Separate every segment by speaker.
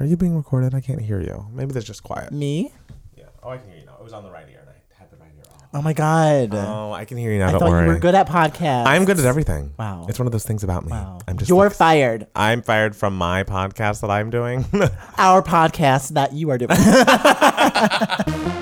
Speaker 1: Are you being recorded? I can't hear you. Maybe there's just quiet.
Speaker 2: Me?
Speaker 1: Yeah. Oh, I can hear you now. It was on the right ear, and I had the right ear off.
Speaker 2: Oh my god.
Speaker 1: Oh, I can hear you now.
Speaker 2: I
Speaker 1: don't
Speaker 2: thought
Speaker 1: worry.
Speaker 2: you were good at podcasts.
Speaker 1: I'm good at everything.
Speaker 2: Wow.
Speaker 1: It's one of those things about me.
Speaker 2: Wow.
Speaker 1: I'm just.
Speaker 2: You're
Speaker 1: like-
Speaker 2: fired.
Speaker 1: I'm fired from my podcast that I'm doing.
Speaker 2: Our podcast that you are doing.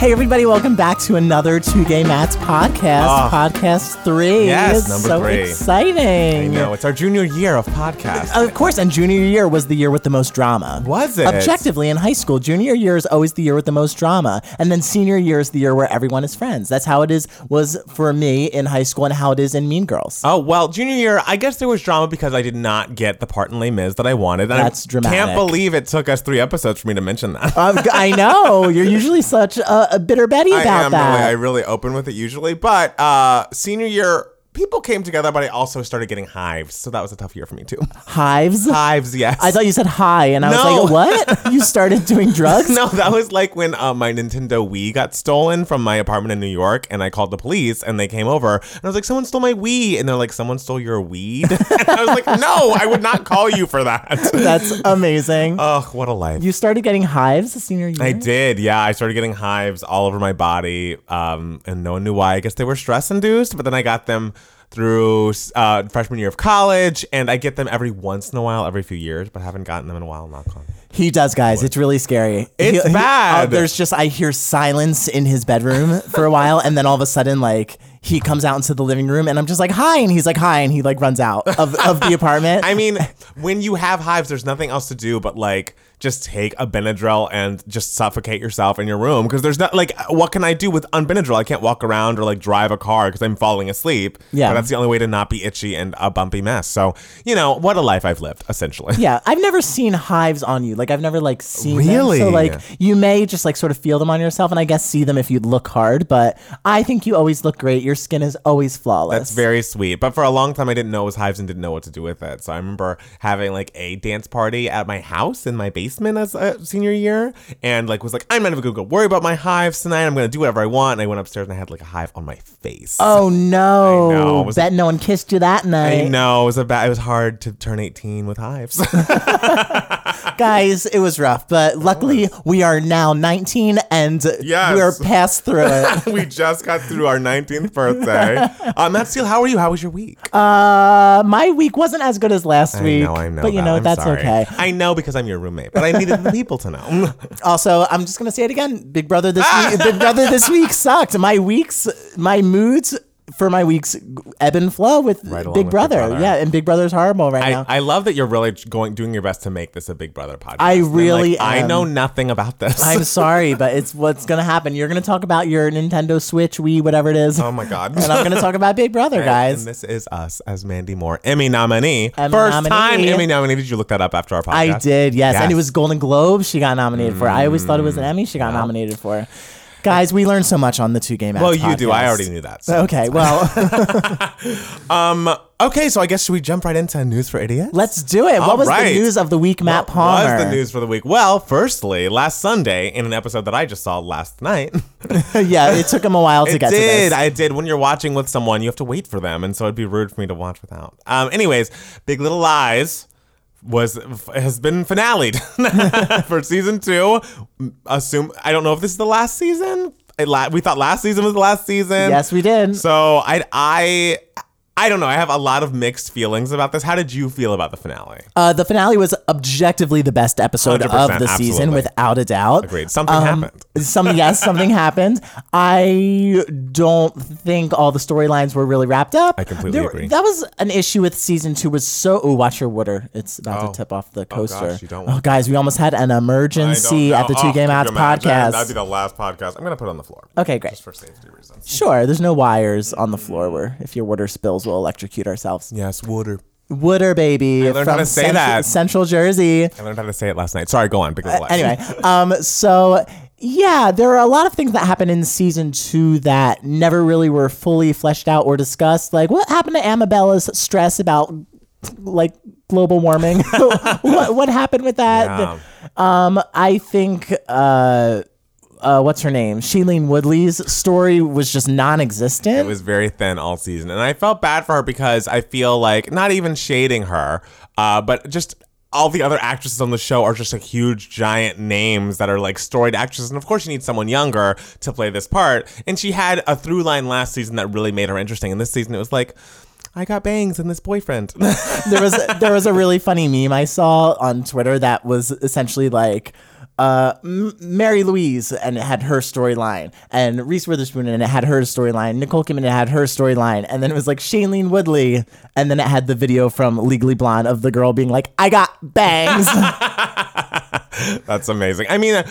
Speaker 2: Hey everybody, welcome back to another Two Gay Matts podcast.
Speaker 1: Ah.
Speaker 2: podcast three.
Speaker 1: Yes,
Speaker 2: It's
Speaker 1: number
Speaker 2: so
Speaker 1: three.
Speaker 2: exciting.
Speaker 1: I know it's our junior year of podcast.
Speaker 2: Of course, and junior year was the year with the most drama.
Speaker 1: Was it?
Speaker 2: Objectively, in high school, junior year is always the year with the most drama, and then senior year is the year where everyone is friends. That's how it is was for me in high school, and how it is in Mean Girls.
Speaker 1: Oh well, junior year. I guess there was drama because I did not get the part in Les Mis that I wanted.
Speaker 2: That's
Speaker 1: I
Speaker 2: dramatic.
Speaker 1: Can't believe it took us three episodes for me to mention that.
Speaker 2: Um, I know you're usually such a, a bitter Betty
Speaker 1: I
Speaker 2: about
Speaker 1: am
Speaker 2: that.
Speaker 1: really, I really open with it usually, but uh, senior year people came together, but I also started getting hives, so that was a tough year for me too.
Speaker 2: Hives.
Speaker 1: Hives, yes.
Speaker 2: I thought you said hi, and I
Speaker 1: No.
Speaker 2: was like, "What? you started doing drugs?"
Speaker 1: No, that was like when uh, my Nintendo Wii got stolen from my apartment in New York, and I called the police, and they came over, and I was like, "Someone stole my Wii," and they're like, "Someone stole your weed," and I was like, "No, I would not call you for that."
Speaker 2: That's amazing.
Speaker 1: Ugh, what a life.
Speaker 2: you started getting hives the senior year.
Speaker 1: I did, yeah. I started getting hives all over my body, um, and no one knew why. I guess they were stress induced, but then I got them through uh, freshman year of college, and I get them every once in a while, every few years, but haven't gotten them in a while. Knock on.
Speaker 2: He does, guys. It's really scary.
Speaker 1: It's
Speaker 2: He- he-
Speaker 1: bad.
Speaker 2: uh, there's just I hear silence in his bedroom for a while, and then all of a sudden, like he comes out into the living room, and I'm just like, "Hi," and he's like, "Hi," and he like runs out of, of the apartment.
Speaker 1: I mean, when you have hives, there's nothing else to do but like just take a Benadryl and just suffocate yourself in your room because there's not like what can I do with on Benadryl? I can't walk around or like drive a car because I'm falling asleep.
Speaker 2: Yeah.
Speaker 1: but that's the only way to not be itchy and a bumpy mess. So you know what a life I've lived essentially.
Speaker 2: yeah, I've never seen hives on you. Like I've never like seen
Speaker 1: Really?
Speaker 2: them. So like you may just like sort of feel them on yourself, and I guess see them if you look hard. But I think you always look great. Your skin is always flawless.
Speaker 1: That's very sweet. But for a long time, I didn't know it was hives and didn't know what to do with it. So I remember having like a dance party at my house in my basement as a senior year, and like was like, I'm not even gonna go worry about my hives tonight. I'm gonna do whatever I want. And I went upstairs and I had like a hive on my face.
Speaker 2: Oh no!
Speaker 1: I know. Was-
Speaker 2: Bet no one kissed you that night.
Speaker 1: I know it was a bad. It was hard to turn 18 with hives.
Speaker 2: Guys, it was rough, but luckily we are now 19 and
Speaker 1: Yes.
Speaker 2: we are past through it.
Speaker 1: we just got through our 19th birthday. Uh, Matt Steele, how are you? How was your week?
Speaker 2: Uh, my week wasn't as good as last week,
Speaker 1: I know, I know.
Speaker 2: but you
Speaker 1: that.
Speaker 2: know
Speaker 1: I'm
Speaker 2: that's
Speaker 1: sorry.
Speaker 2: okay.
Speaker 1: I know because I'm your roommate, but I needed the people to know.
Speaker 2: Also, I'm just gonna say it again. Big Brother this
Speaker 1: Ah!
Speaker 2: week, Big Brother this week sucked. My weeks, my moods for my weeks ebb and flow with
Speaker 1: Right
Speaker 2: Big
Speaker 1: with Big
Speaker 2: Brother.
Speaker 1: Brother.
Speaker 2: Yeah, and Big Brother's horrible right now.
Speaker 1: I, I love that you're really going doing your best to make this a Big Brother podcast.
Speaker 2: I
Speaker 1: And, like,
Speaker 2: really
Speaker 1: I know nothing about this.
Speaker 2: I'm sorry, but it's what's gonna happen. You're gonna talk about your Nintendo Switch, Wii, whatever it is,
Speaker 1: oh my god.
Speaker 2: and I'm gonna talk about Big Brother,
Speaker 1: And-
Speaker 2: guys.
Speaker 1: And this is us as Mandy Moore, Emmy nominee.
Speaker 2: Emmy
Speaker 1: First
Speaker 2: nominee.
Speaker 1: time Emmy nominee. Did you look that up after our podcast?
Speaker 2: I did, yes. And it was Golden Globes she got nominated for. I always thought it was an Emmy she got nominated for. Guys, we learned so much on the two game
Speaker 1: Well, you do. I already knew that. so.
Speaker 2: Okay, well,
Speaker 1: Um. Okay, so I guess should we jump right into news for idiots?
Speaker 2: let's do it.
Speaker 1: All
Speaker 2: what was
Speaker 1: right.
Speaker 2: the news of the week, Matt
Speaker 1: What
Speaker 2: Palmer?
Speaker 1: was the news for the week? Well, firstly, last Sunday in an episode that I just saw last night.
Speaker 2: yeah, it took him a while to get to
Speaker 1: did.
Speaker 2: this.
Speaker 1: I did. When you're watching with someone, you have to wait for them, and so it'd be rude for me to watch without. Um. Anyways, Big Little Lies was has been finaled for season two. Assume I don't know if this is the last season. La- we thought last season was the last season.
Speaker 2: yes, we did.
Speaker 1: So I I I don't know. I have a lot of mixed feelings about this. How did you feel about the finale?
Speaker 2: Uh, the finale was objectively the best episode of the season,
Speaker 1: absolutely.
Speaker 2: without a doubt.
Speaker 1: Agreed. Something
Speaker 2: Um,
Speaker 1: happened.
Speaker 2: Something, yes, something happened. I don't think all the storylines were really wrapped up.
Speaker 1: I completely
Speaker 2: There-
Speaker 1: agree.
Speaker 2: That was an issue with season two. Was so. Oh, watch your water. It's about
Speaker 1: Oh.
Speaker 2: to tip off the
Speaker 1: Oh,
Speaker 2: coaster.
Speaker 1: gosh, you don't
Speaker 2: oh, guys, we almost had an emergency at the Two Gay Matts podcast.
Speaker 1: That'd be the last podcast. I'm gonna put it on the floor.
Speaker 2: Okay, great.
Speaker 1: Just for safety reasons.
Speaker 2: Sure, there's no wires on the floor where if your water spills, we'll electrocute ourselves.
Speaker 1: Yes, water.
Speaker 2: Water baby
Speaker 1: I learned
Speaker 2: from
Speaker 1: how to say
Speaker 2: Cent-
Speaker 1: that.
Speaker 2: Central Jersey.
Speaker 1: I learned how to say it last night. Sorry, go on. Life.
Speaker 2: anyway, um, so yeah, there are a lot of things that happen in season two that never really were fully fleshed out or discussed. Like what happened to Amabella's stress about like global warming? what what happened with that?
Speaker 1: Yeah.
Speaker 2: Um, I think uh, uh, what's her name? Shailene Woodley's story was just non-existent.
Speaker 1: It was very thin all season. And I felt bad for her because I feel like not even shading her, uh, but just all the other actresses on the show are just like huge giant names that are like storied actresses. And of course you need someone younger to play this part. And she had a through line last season that really made her interesting. And this season it was like, I got bangs and this boyfriend.
Speaker 2: there was there was a really funny meme I saw on Twitter that was essentially like uh, M- Mary Louise and it had her storyline, and Reese Witherspoon and it had her storyline, Nicole Kidman and it had her storyline, and then it was like Shailene Woodley, and then it had the video from Legally Blonde of the girl being like, "I got bangs."
Speaker 1: That's amazing. I mean, uh,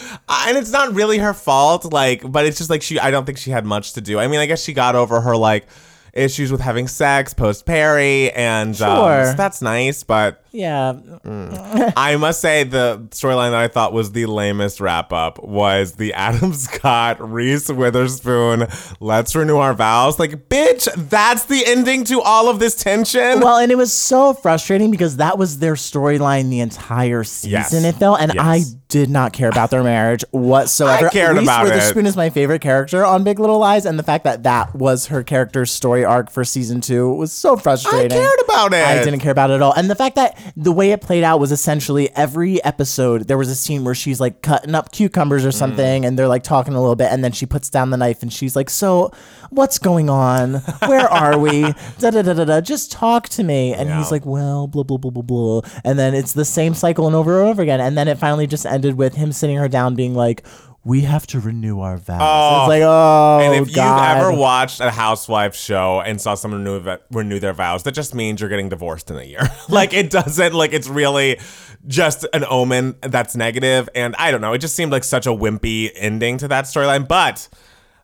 Speaker 1: and it's not really her fault, like, but it's just like she. I don't think she had much to do. I mean, I guess she got over her like issues with having sex post Perry, and um,
Speaker 2: Sure.
Speaker 1: so that's nice. But
Speaker 2: yeah, mm.
Speaker 1: I must say the storyline that I thought was the lamest wrap up was the Adam Scott Reese Witherspoon. Let's renew our vows. Like, bitch, that's the ending to all of this tension.
Speaker 2: well, and it was so frustrating because that was their storyline the entire season.
Speaker 1: Yes.
Speaker 2: It felt, and
Speaker 1: Yes.
Speaker 2: I did not care about their marriage whatsoever.
Speaker 1: I cared
Speaker 2: Reese
Speaker 1: about it.
Speaker 2: Witherspoon is my favorite character on Big Little Lies, and the fact that that was her character's story arc for season two was so frustrating.
Speaker 1: I cared about it.
Speaker 2: I didn't care about it at all. And the fact that the way it played out was essentially every episode, there was a scene where she's like cutting up cucumbers or mm. something, and they're like talking a little bit, and then she puts down the knife and she's like, So, what's going on? Where are we? Da da da da da. Just talk to me. And he's like, Well, blah, blah, blah, blah, blah. And then it's the same cycle and over and over again. And then it finally just ended with him sitting her down, being like, we have to renew our vows.
Speaker 1: Oh.
Speaker 2: It's like, oh,
Speaker 1: And if
Speaker 2: God.
Speaker 1: you've ever watched a housewife show and saw someone renew, renew their vows, that just means you're getting divorced in a year. like it doesn't, like it's really just an omen that's negative. And I don't know, it just seemed like such a wimpy ending to that storyline. But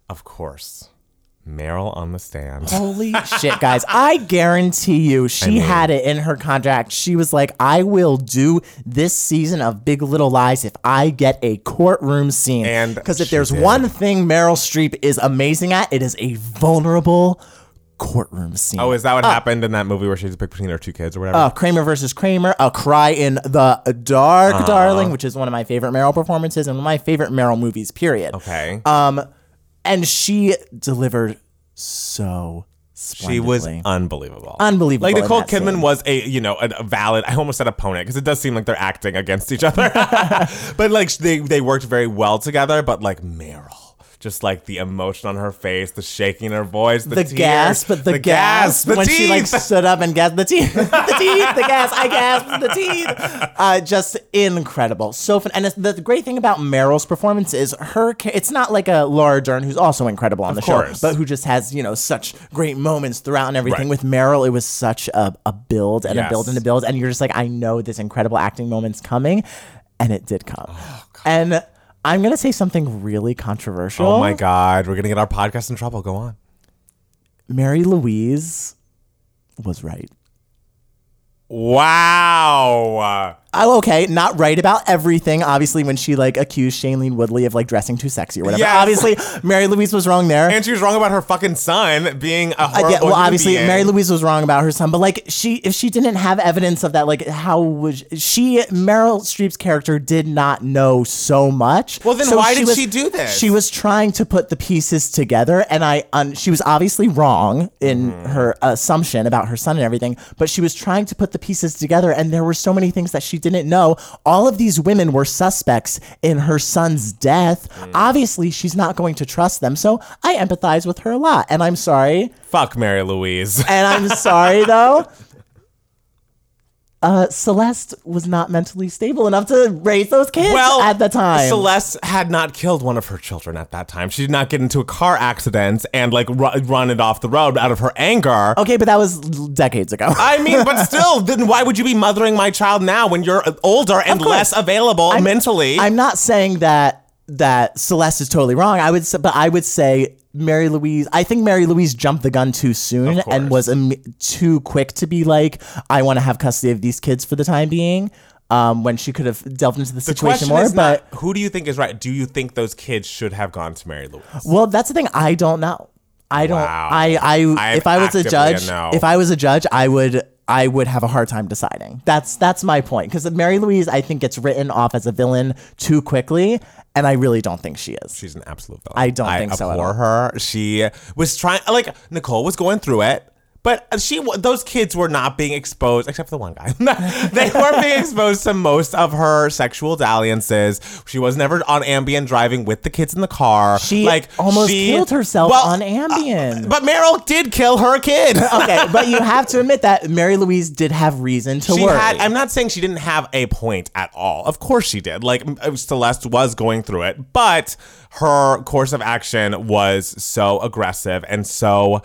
Speaker 1: of course, Meryl on the stand.
Speaker 2: Holy shit, guys. I guarantee you she
Speaker 1: mean-
Speaker 2: had it in her contract. She was like, I will do this season of Big Little Lies if I get a courtroom scene.
Speaker 1: And
Speaker 2: because if there's
Speaker 1: did.
Speaker 2: one thing Meryl Streep is amazing at, it is a vulnerable courtroom scene.
Speaker 1: Oh, is that what happened in that movie where she had to between her two kids or whatever?
Speaker 2: uh, Kramer versus Kramer, A Cry in the Dark,
Speaker 1: Uh-huh.
Speaker 2: darling, which is one of my favorite Meryl performances and one of my favorite Meryl movies, period.
Speaker 1: okay.
Speaker 2: Um, and she delivered so
Speaker 1: she was unbelievable.
Speaker 2: Unbelievable
Speaker 1: Like Nicole Kidman
Speaker 2: scene.
Speaker 1: was a, you know, a, a valid, I almost said opponent because it does seem like they're acting against each other. but like they, they worked very well together. But like Meryl, just like the emotion on her face, the shaking in her voice, the,
Speaker 2: the
Speaker 1: tears,
Speaker 2: gasp, the,
Speaker 1: the
Speaker 2: gasp,
Speaker 1: the
Speaker 2: when she like stood up and gasped the teeth, the teeth, the gasp, I gasped the teeth. Uh, just incredible, so fun. And it's, the great thing about Meryl's performance is her. It's not like a Laura Dern who's also incredible on the
Speaker 1: course.
Speaker 2: show, but who just has you know such great moments throughout and everything.
Speaker 1: Right.
Speaker 2: With Meryl, it was such a, a build and a build and a build, and you're just like, I know this incredible acting moment's coming, and it did come.
Speaker 1: Oh,
Speaker 2: and I'm gonna say something really controversial.
Speaker 1: Oh my God, we're gonna get our podcast in trouble. Go on.
Speaker 2: Mary Louise was right.
Speaker 1: Wow.
Speaker 2: Oh, okay, not right about everything. Obviously, when she like accused Shailene Woodley of like dressing too sexy or whatever.
Speaker 1: Yes.
Speaker 2: Obviously, Mary Louise was wrong there.
Speaker 1: And she was wrong about her fucking son being a
Speaker 2: Uh,
Speaker 1: horrible
Speaker 2: yeah, well, obviously,
Speaker 1: being.
Speaker 2: Mary Louise was wrong about her son, but like she, if she didn't have evidence of that, like how would she? Meryl Streep's character did not know so much.
Speaker 1: Well, then
Speaker 2: So
Speaker 1: why did
Speaker 2: was-
Speaker 1: she do this?
Speaker 2: She was trying to put the pieces together, and I, un, she was obviously wrong in
Speaker 1: Mm-hmm.
Speaker 2: her assumption about her son and everything, but she was trying to put the pieces together, and there were so many things that she didn't know. All of these women were suspects in her son's death.
Speaker 1: Mm.
Speaker 2: Obviously, she's not going to trust them, so I empathize with her a lot, and I'm sorry.
Speaker 1: Fuck Mary Louise.
Speaker 2: And I'm sorry though. Uh, Celeste was not mentally stable enough to raise those kids
Speaker 1: well,
Speaker 2: at the time.
Speaker 1: Celeste had not killed one of her children at that time. She did not get into a car accident and like ru- run it off the road out of her anger.
Speaker 2: okay, but that was decades ago.
Speaker 1: I mean, but still, then why would you be mothering my child now when you're older and less available mentally?
Speaker 2: I'm not saying that that Celeste is totally wrong. I would, say, but I would say Mary Louise. I think Mary Louise jumped the gun too soon and was um, too quick to be like, I want to have custody of these kids for the time being. Um, when she could have delved into the,
Speaker 1: the
Speaker 2: situation more, but
Speaker 1: not who do you think is right? Do you think those kids should have gone to Mary Louise?
Speaker 2: Well, that's the thing. I don't know. I don't.
Speaker 1: Wow.
Speaker 2: I. I.
Speaker 1: I'm
Speaker 2: if I was a
Speaker 1: actively a
Speaker 2: judge,
Speaker 1: no.
Speaker 2: if I was a judge, I would. I would have a hard time deciding. That's that's my point. Because Mary Louise, I think, gets written off as a villain too quickly, and I really don't think she is.
Speaker 1: She's an absolute villain.
Speaker 2: I don't think so
Speaker 1: abhor
Speaker 2: all.
Speaker 1: her. She was trying, like Nicole was going through it, but she those kids were not being exposed, except for the one guy. they weren't being exposed to most of her sexual dalliances. She was never on Ambien driving with the kids in the car.
Speaker 2: She
Speaker 1: like
Speaker 2: almost
Speaker 1: she-
Speaker 2: killed herself
Speaker 1: Well,
Speaker 2: on Ambien.
Speaker 1: But Meryl did kill her kid.
Speaker 2: okay, but you have to admit that Mary Louise did have reason to
Speaker 1: She
Speaker 2: worry.
Speaker 1: had. I'm not saying she didn't have a point at all. Of course she did. Like uh, Celeste was going through it, but her course of action was so aggressive and so.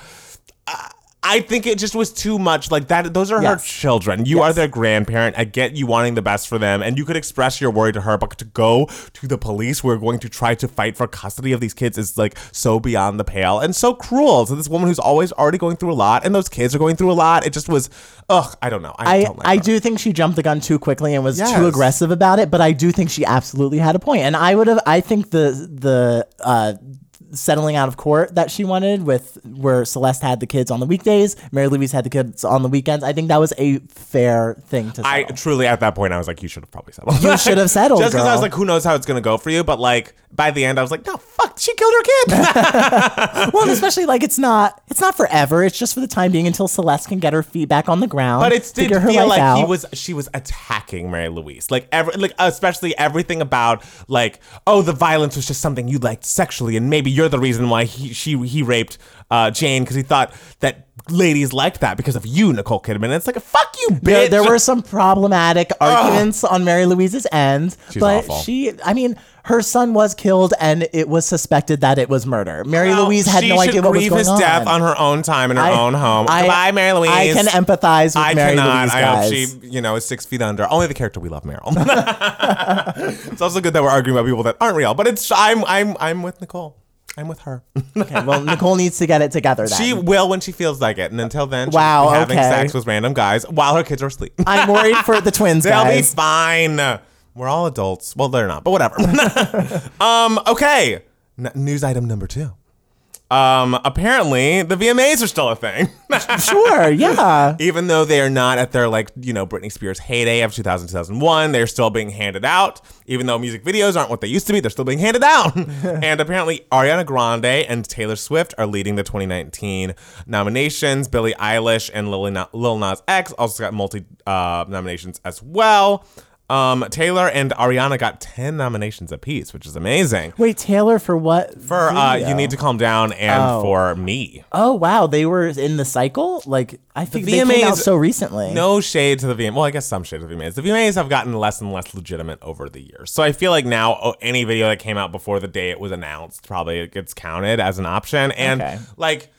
Speaker 1: uh, I think it just was too much. Like that, those are her children. You are their grandparent. I get you wanting the best for them, and you could express your worry to her. But to go to the police, we're going to try to fight for custody of these kids is like so beyond the pale and so cruel to this woman who's always already going through a lot, and those kids are going through a lot. It just was, ugh. I don't know. I,
Speaker 2: I,
Speaker 1: don't like
Speaker 2: I do think she jumped the gun too quickly and was
Speaker 1: Yes.
Speaker 2: too aggressive about it, but I do think she absolutely had a point. And I would have I think the the uh settling out of court that she wanted with where Celeste had the kids on the weekdays, Mary Louise had the kids on the weekends. I think that was a fair thing to
Speaker 1: say.
Speaker 2: I
Speaker 1: truly at that point I was like, you should have probably settled.
Speaker 2: You should have settled,
Speaker 1: Just because I was like, who knows how it's gonna go for you? But like by the end, I was like, no, fuck, she killed her kid.
Speaker 2: well, especially like it's not it's not forever. It's just for the time being until Celeste can get her feet back on the ground.
Speaker 1: but it did feel like he was she was attacking Mary Louise. Like every like especially everything about like oh the violence was just something you liked sexually and maybe you're the reason why he she he raped uh, Jane because he thought that ladies liked that because of you Nicole Kidman. And it's like fuck you bitch.
Speaker 2: There, there were some problematic arguments on Mary Louise's end,
Speaker 1: She's
Speaker 2: but
Speaker 1: awful.
Speaker 2: she, I mean, her son was killed, and it was suspected that it was murder. Mary
Speaker 1: Well,
Speaker 2: Louise had no idea what was going on.
Speaker 1: She grieve his death on her own time in her
Speaker 2: I-
Speaker 1: own home.
Speaker 2: I-
Speaker 1: Goodbye, Mary Louise.
Speaker 2: I can empathize with
Speaker 1: I
Speaker 2: Mary
Speaker 1: cannot.
Speaker 2: Louise,
Speaker 1: I
Speaker 2: guys.
Speaker 1: hope she, you know, is six feet under. Only the character we love, Meryl. it's also good that we're arguing about people that aren't real, but it's I'm I'm I'm with Nicole. I'm with her.
Speaker 2: okay, well, Nicole needs to get it together. Then
Speaker 1: she will when she feels like it, and until then, she'll
Speaker 2: Wow,
Speaker 1: be having
Speaker 2: okay.
Speaker 1: sex with random guys while her kids are asleep.
Speaker 2: I'm worried for the twins,
Speaker 1: They'll be fine. We're all adults. Well, they're not, but whatever. um. Okay. N- news item number two. Um. Apparently, the VMAs are still a thing.
Speaker 2: sure, yeah.
Speaker 1: even though they are not at their like you know Britney Spears heyday of 2000 2001 they're still being handed out even though music videos aren't what they used to be they're still being handed out and apparently Ariana Grande and Taylor Swift are leading the 2019 nominations Billie Eilish and Lil, Na- Nas X also got multi uh, nominations as well um, Taylor and Ariana got 10 nominations apiece which is amazing
Speaker 2: Wait, Taylor for what?
Speaker 1: for uh,
Speaker 2: video?
Speaker 1: you need to calm down and
Speaker 2: Oh.
Speaker 1: for me
Speaker 2: Oh wow, they were in the cycle. Like I think they came
Speaker 1: VMAs
Speaker 2: out so recently.
Speaker 1: No shade to the VMAs. Well, I guess some shade to the VMAs. The VMAs have gotten less and less legitimate over the years. So I feel like now oh, any video that came out before the day it was announced probably gets counted as an option. And
Speaker 2: Okay.
Speaker 1: like,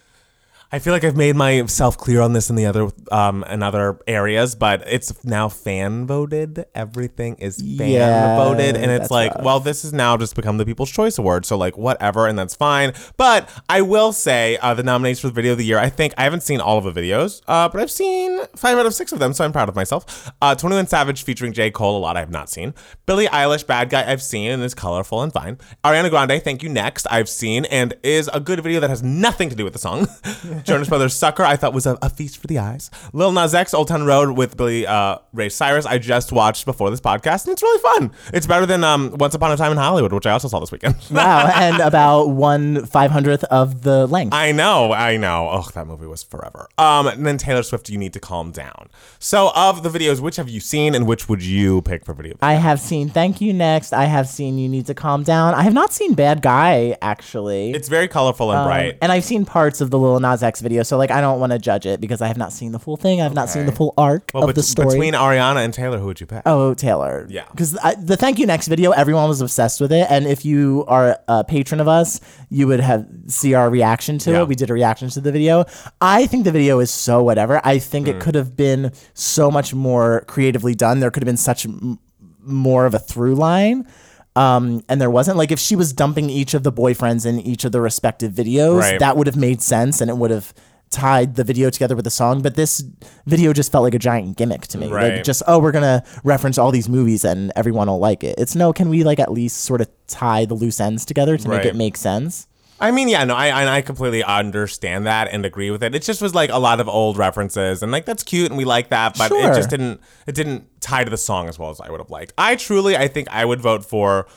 Speaker 1: I feel like I've made myself clear on this in the other um in other areas, but it's now fan voted. Everything is fan
Speaker 2: Yeah,
Speaker 1: voted, and it's like,
Speaker 2: rough.
Speaker 1: well, this has now just become the People's Choice Award. So like, whatever, and that's fine. But I will say, uh, the nominees for the video of the year. I think I haven't seen all of the videos, uh, but I've seen five out of six of them, so I'm proud of myself. Uh, Twenty One Savage featuring J Cole, a lot I have not seen. Billie Eilish, Bad Guy, I've seen and is colorful and fine. Ariana Grande, Thank You Next, I've seen and is a good video that has nothing to do with the song. Jonas Brothers Sucker, I thought was a, a feast for the eyes. Lil Nas X, Old Town Road with Billy uh, Ray Cyrus, I just watched before this podcast, and it's really fun. It's better than um, Once Upon a Time in Hollywood, which I also saw this weekend.
Speaker 2: Wow, and about one five hundredth of the length.
Speaker 1: I know, I know. Oh, that movie was forever. Um, and then Taylor Swift, you need to calm down. So, of the videos, which have you seen, and which would you pick for video?
Speaker 2: I have seen Thank You Next. I have seen You Need to Calm Down. I have not seen Bad Guy actually.
Speaker 1: It's very colorful and
Speaker 2: Um,
Speaker 1: bright.
Speaker 2: and I've seen parts of the Lil Nas X video, so like I don't want to judge it because I have not seen the full thing. I have not seen the full arc
Speaker 1: Well,
Speaker 2: of
Speaker 1: bet-
Speaker 2: the story.
Speaker 1: between Ariana and Taylor, who would you pick?
Speaker 2: Oh, Taylor.
Speaker 1: Yeah.
Speaker 2: Because the Thank You Next video, everyone was obsessed with it. And if you are a patron of us, you would have see our reaction to
Speaker 1: Yeah.
Speaker 2: it. We did a reaction to the video. I think the video is so whatever. I think
Speaker 1: Hmm.
Speaker 2: it could have been so much more creatively done. There could have been such m- more of a through line. Um, and there wasn't like if she was dumping each of the boyfriends in each of the respective videos,
Speaker 1: Right.
Speaker 2: that would have made sense and it would have tied the video together with the song. But this video just felt like a giant gimmick to me.
Speaker 1: Right.
Speaker 2: Like just oh, we're gonna reference all these movies and everyone will like it. It's no, can we like at least sort of tie the loose ends together to make it make sense?
Speaker 1: I mean, yeah, no, I I I completely understand that and agree with it. It just was like a lot of old references, and like that's cute, and we like that, but
Speaker 2: Sure.
Speaker 1: it just didn't it didn't tie to the song as well as I would have liked. I truly, I think I would vote for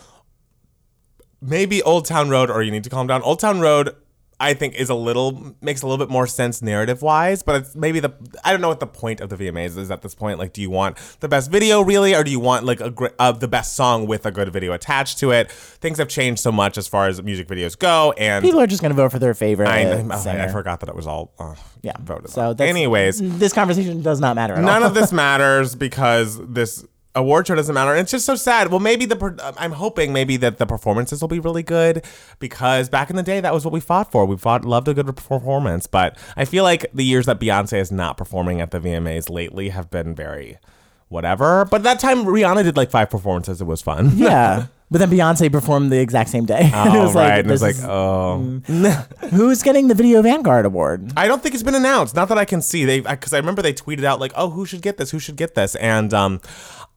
Speaker 1: maybe Old Town Road or You Need to Calm Down. Old Town Road, I think, is a little makes a little bit more sense narrative wise, but it's maybe the I don't know what the point of the VMAs is at this point. Like, do you want the best video really, or do you want like a uh, the best song with a good video attached to it? Things have changed so much as far as music videos go, and
Speaker 2: People are just going to vote for their favorite
Speaker 1: I, I, I forgot that it was all uh,
Speaker 2: yeah.
Speaker 1: voted.
Speaker 2: So that's,
Speaker 1: anyways,
Speaker 2: this conversation does not matter at all.
Speaker 1: none of this matters because this award show doesn't matter. And it's just so sad. Well, maybe the per- I'm hoping maybe that the performances will be really good because back in the day that was what we fought for. We fought loved a good performance, but I feel like the years that Beyonce is not performing at the VMAs lately have been very whatever. But that time Rihanna did like five performances. It was fun.
Speaker 2: yeah. But then Beyonce performed the exact same day.
Speaker 1: Oh,
Speaker 2: it was
Speaker 1: right.
Speaker 2: like,
Speaker 1: and it was like, oh.
Speaker 2: who's getting the Video Vanguard Award?
Speaker 1: I don't think it's been announced. Not that I can see. They because I remember they tweeted out like, "Oh, who should get this? Who should get this?" And um,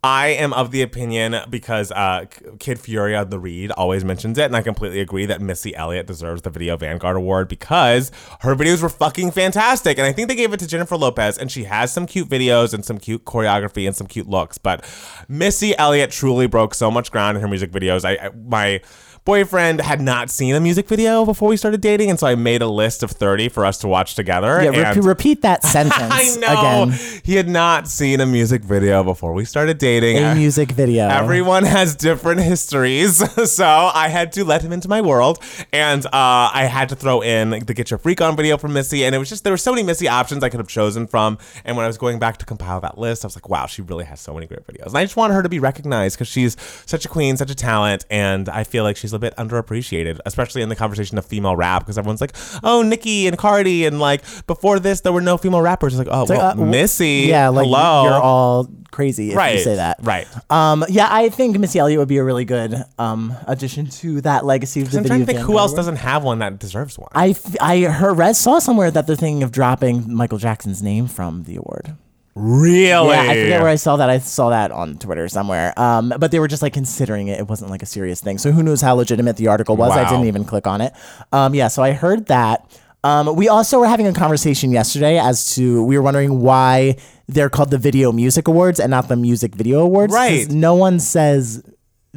Speaker 1: I am of the opinion because uh, Kid Fury on the Read always mentions it, and I completely agree that Missy Elliott deserves the Video Vanguard Award because her videos were fucking fantastic, and I think they gave it to Jennifer Lopez, and she has some cute videos and some cute choreography and some cute looks, but Missy Elliott truly broke so much ground in her music videos. I, I my boyfriend had not seen a music video before we started dating, and so I made a list of 30 for us to watch together.
Speaker 2: Yeah, repeat, repeat that sentence
Speaker 1: I know
Speaker 2: again.
Speaker 1: he had not seen a music video before we started dating.
Speaker 2: A music video.
Speaker 1: Everyone has different histories, so I had to let him into my world, and uh, I had to throw in the "Get Your Freak On" video from Missy, and it was just there were so many Missy options I could have chosen from. And when I was going back to compile that list, I was like, wow, she really has so many great videos, and I just want her to be recognized because she's such a queen, such a talent, and I feel like she's a bit underappreciated, especially in the conversation of female rap, because everyone's like, oh, Nicki and Cardi, and like before this, there were no female rappers. It's like, oh, well,
Speaker 2: uh,
Speaker 1: Missy,
Speaker 2: Yeah, like
Speaker 1: hello,
Speaker 2: you're all crazy if
Speaker 1: right,
Speaker 2: you say that.
Speaker 1: right.
Speaker 2: Um, yeah, I think Missy Elliott would be a really good um, addition to that legacy of the
Speaker 1: I'm
Speaker 2: video.
Speaker 1: trying to think who else doesn't have one that deserves one.
Speaker 2: I, f- I heard, read, saw somewhere that they're thinking of dropping Michael Jackson's name from the award.
Speaker 1: Really?
Speaker 2: Yeah, I forget where I saw that. I saw that on Twitter somewhere. Um, but they were just like considering it. It wasn't like a serious thing. So who knows how legitimate the article was? I didn't even click on it. Um, yeah, so I heard that. Um, we also were having a conversation yesterday as to we were wondering why they're called the Video Music Awards and not the Music Video Awards.
Speaker 1: Right.
Speaker 2: No one says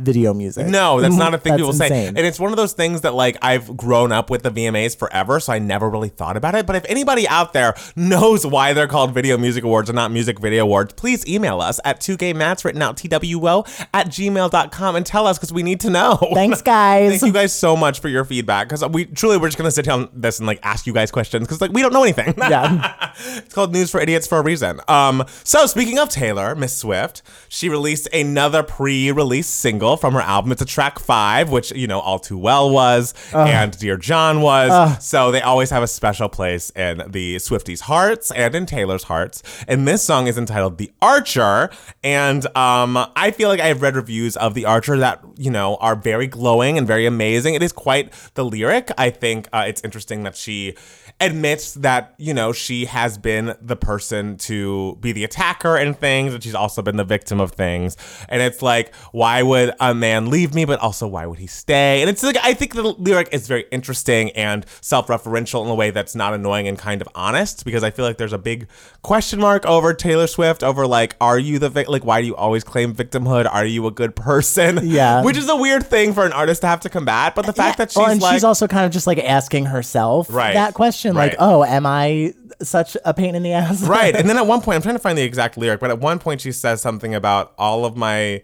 Speaker 2: video music.
Speaker 1: No, that's not a thing people say. And it's one of those things that like I've grown up with the VMAs forever, so I never really thought about it. But if anybody out there knows why they're called Video Music Awards and not Music Video Awards, please email us at 2gaymatts written out T-W-O at gmail.com and tell us because we need to know.
Speaker 2: Thanks, guys.
Speaker 1: Thank you guys so much for your feedback because we truly we're just gonna sit down this and like ask you guys questions because like we don't know anything.
Speaker 2: Yeah.
Speaker 1: it's called News for Idiots for a reason. Um, so speaking of Taylor, Miss Swift, she released another pre-release single from her album. It's a track five, which you know all too well was, and Dear John was. so they always have a special place in the Swifties' hearts and in Taylor's hearts. And this song is entitled "The Archer," and um, I feel like I have read reviews of "The Archer" that you know are very glowing and very amazing. It is quite the lyric. I think uh, it's interesting that she admits that you know she has been the person to be the attacker in things and she's also been the victim of things and it's like why would a man leave me but also why would he stay and it's like i think the lyric is very interesting and self-referential in a way that's not annoying and kind of honest because i feel like there's a big question mark over taylor swift over like are you the vic- like why do you always claim victimhood are you a good person
Speaker 2: Yeah.
Speaker 1: which is a weird thing for an artist to have to combat but the fact that she's
Speaker 2: Well, and
Speaker 1: like
Speaker 2: she's also kind of just like asking herself
Speaker 1: Right.
Speaker 2: that question, like, "Oh, am I such a pain in the ass?"
Speaker 1: right. And then at one point, I'm trying to find the exact lyric, but at one point she says something about all of my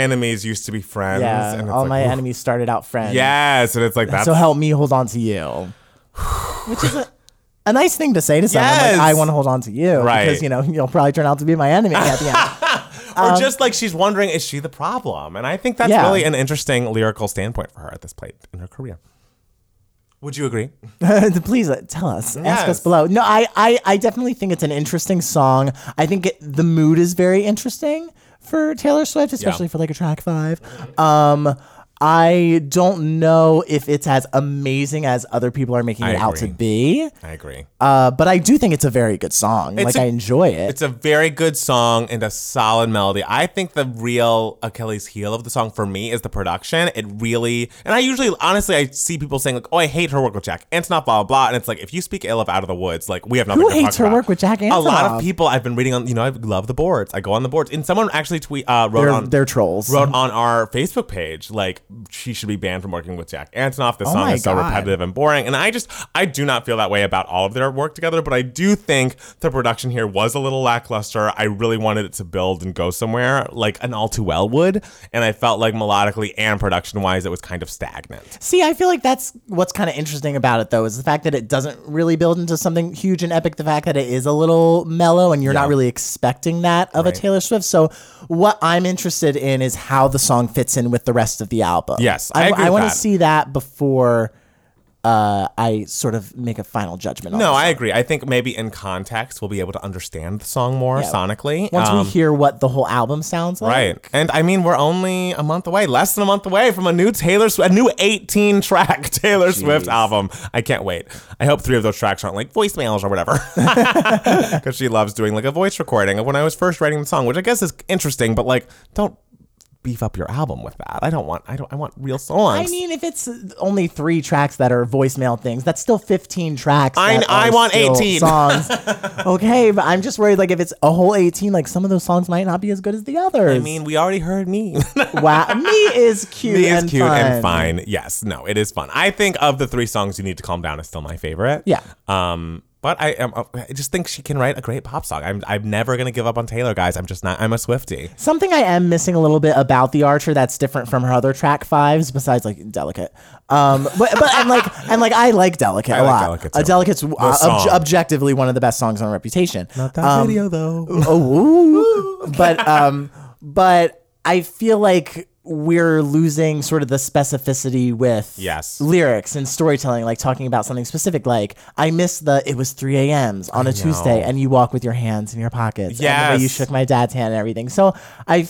Speaker 1: enemies used to be friends.
Speaker 2: yeah.
Speaker 1: and it's
Speaker 2: All
Speaker 1: like,
Speaker 2: my
Speaker 1: oof.
Speaker 2: enemies started out friends.
Speaker 1: Yes, and it's like that's
Speaker 2: So help me hold on to you, which is a, a nice thing to say to someone.
Speaker 1: Yes.
Speaker 2: Like, I want to hold on to you,
Speaker 1: Right.
Speaker 2: Because you know you'll probably turn out to be my enemy at the end.
Speaker 1: or just like she's wondering, is she the problem? And I think that's
Speaker 2: um, Yeah.
Speaker 1: really an interesting lyrical standpoint for her at this point in her career. Would you agree?
Speaker 2: Please uh, tell us. Ask us below. No, I, I, I definitely think it's an interesting song. I think it, the mood is very interesting for Taylor Swift, especially for like a track five. Um, I don't know if it's as amazing as other people are making
Speaker 1: I
Speaker 2: it out to
Speaker 1: agree.
Speaker 2: be.
Speaker 1: I agree.
Speaker 2: Uh, but I do think it's a very good song. like
Speaker 1: a-
Speaker 2: I enjoy it.
Speaker 1: It's a very good song and a solid melody. I think the real Achilles heel of the song for me is the production. It really, and I usually, honestly, I see people saying like, "Oh, I hate her work with Jack Antonoff," blah blah blah, and it's like if you speak ill of Out of the Woods, like we have nothing.
Speaker 2: Who
Speaker 1: to
Speaker 2: hates
Speaker 1: talk
Speaker 2: her
Speaker 1: about.
Speaker 2: work with Jack Antonoff?
Speaker 1: A lot of people I've been reading on. You know, I love the boards. I go on the boards, and someone actually tweet uh, wrote
Speaker 2: they're,
Speaker 1: on
Speaker 2: they're trolls.
Speaker 1: wrote on our Facebook page like she should be banned from working with Jack Antonoff. This
Speaker 2: Oh
Speaker 1: song is so
Speaker 2: God.
Speaker 1: repetitive and boring. And I just I do not feel that way about all of their work together, but I do think the production here was a little lackluster. I really wanted it to build and go somewhere like an all too well would, and I felt like melodically and production wise it was kind of stagnant.
Speaker 2: See, I feel like that's what's kind of interesting about it, though, is the fact that it doesn't really build into something huge and epic. The fact that it is a little mellow, and you're not really expecting that of a Taylor Swift. So, what I'm interested in is how the song fits in with the rest of the album.
Speaker 1: Yes, I
Speaker 2: I,
Speaker 1: with
Speaker 2: want to see that before uh, I sort of make a final judgment. on
Speaker 1: No, I agree. I think maybe in context we'll be able to understand the song more
Speaker 2: Yeah.
Speaker 1: sonically.
Speaker 2: once
Speaker 1: Um,
Speaker 2: we hear what the whole album sounds like.
Speaker 1: Right. And I mean, we're only a month away, less than a month away from a new Taylor Swift, a new 18 track Taylor Swift album. I can't wait. I hope three of those tracks aren't like voicemails or whatever. Because she loves doing like a voice recording of when I was first writing the song, which I guess is interesting, but like, don't beef up your album with that. I don't want, I don't, I want real songs.
Speaker 2: I mean, if it's only three tracks that are voicemail things, that's still 15 tracks.
Speaker 1: I- I want 18.
Speaker 2: songs. okay, but I'm just worried, like, if it's a whole 18, like, some of those songs might not be as good as the others.
Speaker 1: I mean, we already heard me.
Speaker 2: wow. Me is cute
Speaker 1: Me is cute
Speaker 2: fun.
Speaker 1: and fine. Yes, no, it is fun. I think of the three songs, "You Need to Calm Down" is still my favorite.
Speaker 2: Yeah.
Speaker 1: Um, but I am. I just think she can write a great pop song. I'm. I'm never gonna give up on Taylor, guys. I'm just not. I'm a Swifty.
Speaker 2: Something I am missing a little bit about the Archer that's different from her other track fives, besides like Delicate. Um, but but and like and like I like Delicate
Speaker 1: I
Speaker 2: a
Speaker 1: like
Speaker 2: lot.
Speaker 1: Delicate,
Speaker 2: Uh. Delicate's uh, obj- objectively one of the best songs on Reputation.
Speaker 1: Not that
Speaker 2: Um,
Speaker 1: video though.
Speaker 2: oh, ooh. but um, but I feel like we're losing sort of the specificity with
Speaker 1: Yes.
Speaker 2: lyrics and storytelling, like talking about something specific. Like I miss the it was three a.m.s on a Tuesday, and you walk with your hands in your pockets. Yeah, you shook my dad's hand and everything. So I.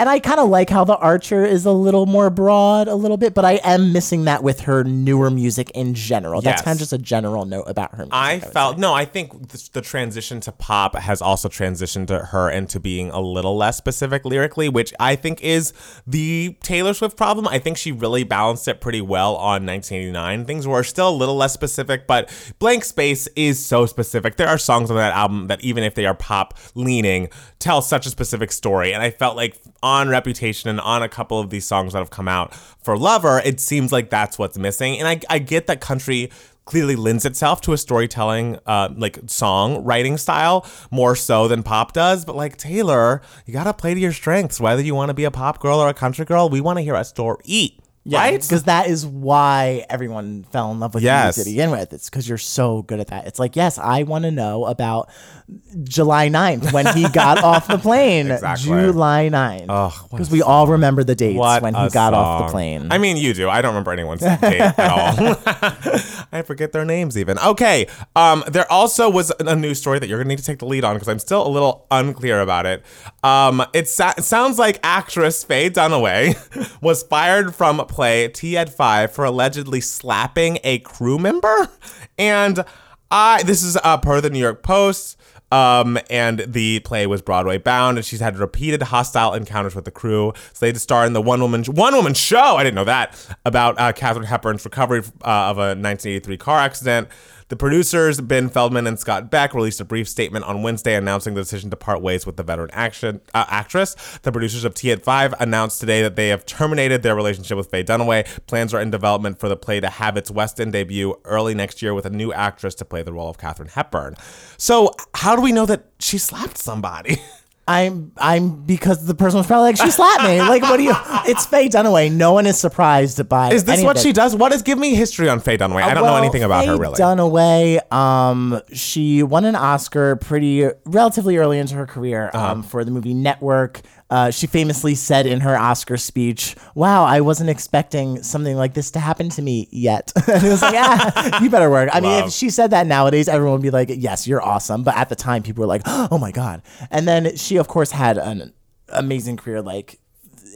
Speaker 2: And I kind of like how the Archer is a little more broad, a little bit, but I am missing that with her newer music in general. That's
Speaker 1: Yes.
Speaker 2: kind of just a general note about her music.
Speaker 1: I
Speaker 2: would
Speaker 1: felt no. I think the, the transition to pop has also transitioned to her into being a little less specific lyrically, which I think is the Taylor Swift problem. I think she really balanced it pretty well on 1989. Things were still a little less specific, but Blank Space is so specific. There are songs on that album that even if they are pop leaning, tell such a specific story. And I felt like on Reputation and on a couple of these songs that have come out for Lover, it seems like that's what's missing. And I, I get that country clearly lends itself to a storytelling uh like song writing style more so than pop does. But like taylor you gotta play to your strengths. Whether you want to be a pop girl or a country girl we want to hear a story right
Speaker 2: Because that is why everyone fell in love with
Speaker 1: Yes.
Speaker 2: you to begin with. It's because you're so good at that. It's like, yes, I want to know about July 9th when he got off the plane.
Speaker 1: Exactly.
Speaker 2: July 9th. Because we all remember the dates
Speaker 1: What
Speaker 2: when he got off the plane.
Speaker 1: I mean, you do. I don't remember anyone's date at all. I forget their names even. Okay. Um, there also was a news story that you're gonna need to take the lead on because I'm still a little unclear about it. Um, it, sa- it sounds like actress Faye Dunaway was fired from play Tea at Five for allegedly slapping a crew member, and I. This is uh, per the New York Post. Um, and the play was Broadway bound, and she's had repeated hostile encounters with the crew. Slated to star in the one woman one woman show. I didn't know that about uh, Katharine Hepburn's recovery uh, of a 1983 car accident. The producers, Ben Feldman and Scott Beck, released a brief statement on Wednesday announcing the decision to part ways with the veteran action uh, actress. The producers of Tea at Five announced today that they have terminated their relationship with Faye Dunaway. Plans are in development for the play to have its West End debut early next year with a new actress to play the role of Katharine Hepburn. So, how do we know that she slapped somebody?
Speaker 2: I'm I'm because the person was probably like, she slapped me. Like, what do you? It's Faye Dunaway. No one is surprised by.
Speaker 1: Is this
Speaker 2: any of
Speaker 1: what she does? What is? Give me history on Faye Dunaway. I don't know
Speaker 2: Well,
Speaker 1: anything about her really. Faye.
Speaker 2: Dunaway, um, she won an Oscar pretty relatively early into her career
Speaker 1: Uh-huh.
Speaker 2: um, for the movie Network. Uh, she famously said in her Oscar speech, "Wow, I wasn't expecting something like this to happen to me yet." and it was like, "Ah, you better work." I mean, if she said that nowadays, everyone would be like, "Yes, you're awesome," but at the time, people were like, "Oh my god!" And then she, of course, had an amazing career, like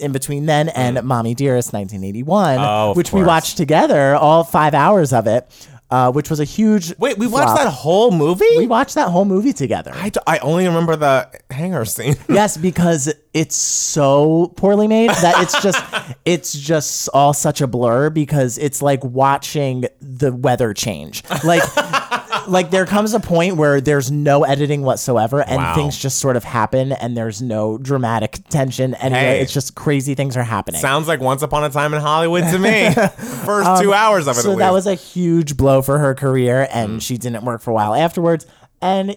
Speaker 2: in between then and Mommy Dearest 1981,
Speaker 1: Oh,
Speaker 2: which we watched together, all five hours of it, uh, which was a huge.
Speaker 1: Wait, we watched
Speaker 2: flop.
Speaker 1: that whole movie?
Speaker 2: We watched that whole movie together.
Speaker 1: I, d- I only remember the hanger scene.
Speaker 2: yes, because it's so poorly made that it's just it's just all such a blur because it's like watching the weather change. Like like there comes a point where there's no editing whatsoever and
Speaker 1: Wow.
Speaker 2: things just sort of happen and there's no dramatic tension and
Speaker 1: Hey.
Speaker 2: It's just crazy things are happening.
Speaker 1: Sounds like Once Upon a Time in Hollywood to me. First two hours of it.
Speaker 2: Um, so
Speaker 1: at
Speaker 2: that
Speaker 1: least.
Speaker 2: was a huge blow for her career
Speaker 1: Mm.
Speaker 2: and she didn't work for a while afterwards and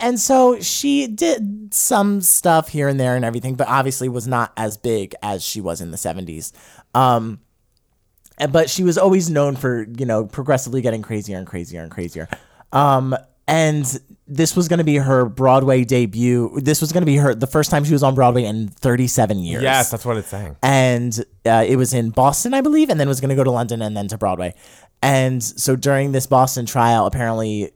Speaker 2: and so she did some stuff here and there and everything but obviously was not as big as she was in the 70s um but she was always known for you know progressively getting crazier and crazier and crazier um and this was going to be her Broadway debut. This was going to be her the first time she was on Broadway in 37 years
Speaker 1: Yes, that's what it's saying.
Speaker 2: and uh, it was in Boston, I believe, and then was going to go to London and then to Broadway. And so during this Boston trial, apparently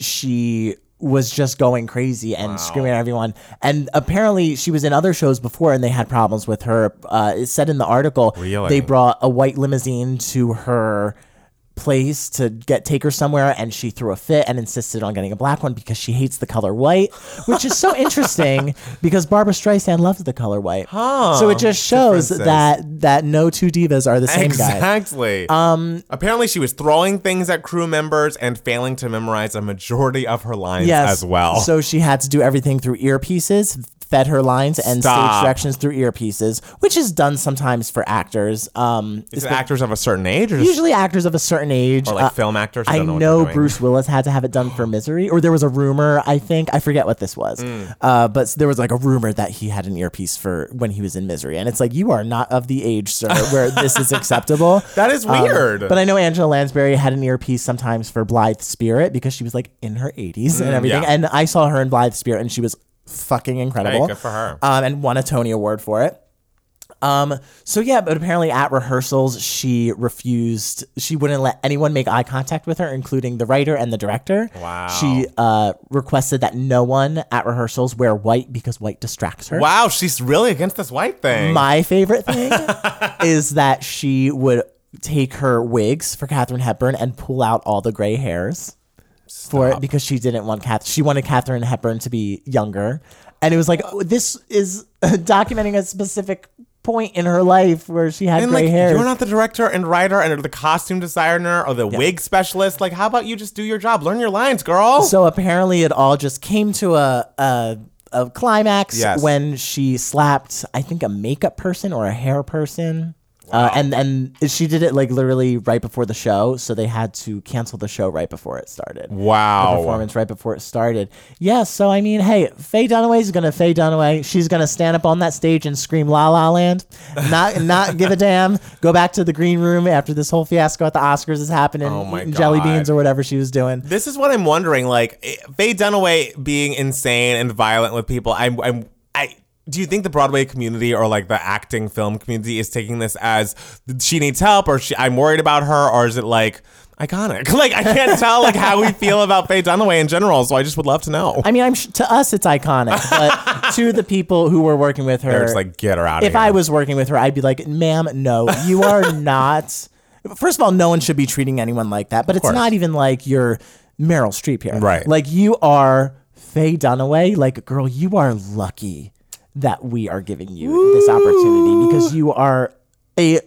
Speaker 2: she was just going crazy and screaming at everyone. And apparently she was in other shows before and they had problems with her. Uh, it said in the article
Speaker 1: Really?
Speaker 2: they brought a white limousine to her place to get take her somewhere and she threw a fit and insisted on getting a black one because she hates the color white which is so interesting because Barbra Streisand loves the color white so it just shows
Speaker 1: differences.
Speaker 2: that that no two divas are the same guy
Speaker 1: Exactly. Um, Apparently, she was throwing things at crew members and failing to memorize a majority of her lines
Speaker 2: yes
Speaker 1: as well.
Speaker 2: so she had to do everything through earpieces fed her lines and
Speaker 1: Stop.
Speaker 2: stage directions through earpieces which is done sometimes for actors um
Speaker 1: Is it actors of a certain age, or just
Speaker 2: usually actors of a certain age
Speaker 1: or like
Speaker 2: uh,
Speaker 1: film actors? who
Speaker 2: I
Speaker 1: don't know, what
Speaker 2: know
Speaker 1: they're doing?
Speaker 2: Bruce Willis had to have it done for Misery, or there was a rumor. I think I forget what this was,
Speaker 1: Mm.
Speaker 2: uh, but there was like a rumor that he had an earpiece for when he was in Misery, and it's like you are not of the age, sir, where this is acceptable.
Speaker 1: That is
Speaker 2: Um,
Speaker 1: weird.
Speaker 2: but I know Angela Lansbury had an earpiece sometimes for Blithe Spirit because she was like in her 80s and everything,
Speaker 1: Mm, yeah.
Speaker 2: and I saw her in Blithe Spirit, and she was fucking incredible.
Speaker 1: good for her.
Speaker 2: Um, and won a Tony Award for it. Um, so yeah, but apparently at rehearsals she refused she wouldn't let anyone make eye contact with her, including the writer and the director.
Speaker 1: Wow.
Speaker 2: She uh requested that no one at rehearsals wear white because white distracts her.
Speaker 1: Wow, she's really against this white thing.
Speaker 2: My favorite thing is that she would take her wigs for Katharine Hepburn and pull out all the gray hairs for it because she didn't want Kath. She wanted Katharine Hepburn to be younger, and it was like oh, this is documenting a specific point in her life where she had
Speaker 1: and
Speaker 2: gray
Speaker 1: like,
Speaker 2: hair.
Speaker 1: you're not the director and writer and the costume designer or the wig specialist. Like, how about you just do your job? Learn your lines, girl.
Speaker 2: So apparently, it all just came to a a, a climax
Speaker 1: Yes.
Speaker 2: when she slapped, I think, a makeup person or a hair person. Uh, and and she did it like literally right before the show, so they had to cancel the show right before it started.
Speaker 1: Wow.
Speaker 2: The performance right before it started. Yeah, so I mean, hey, Faye Dunaway's gonna Faye Dunaway. She's gonna stand up on that stage and scream La La Land, not not give a damn. Go back to the green room after this whole fiasco at the Oscars is happening,
Speaker 1: Oh my
Speaker 2: eating jelly beans or whatever she was doing.
Speaker 1: This is what I'm wondering. Like eh, Faye Dunaway being insane and violent with people. I'm. I'm. I. Do you think the Broadway community or like the acting film community is taking this as she needs help or she, I'm worried about her or is it like iconic? Like I can't tell like how we feel about Faye Dunaway in general. So I just would love to know.
Speaker 2: I mean, I'm sh- to us it's iconic, but to the people who were working with her,
Speaker 1: They're just like get her out of
Speaker 2: if
Speaker 1: here.
Speaker 2: I was working with her, I'd be like, "Ma'am, no, you are not." First of all, no one should be treating anyone like that. But it's
Speaker 1: course.
Speaker 2: not even like you're Meryl Streep here,
Speaker 1: Right.
Speaker 2: Like you are Faye Dunaway. Like, girl, you are lucky that we are giving you this opportunity because you are a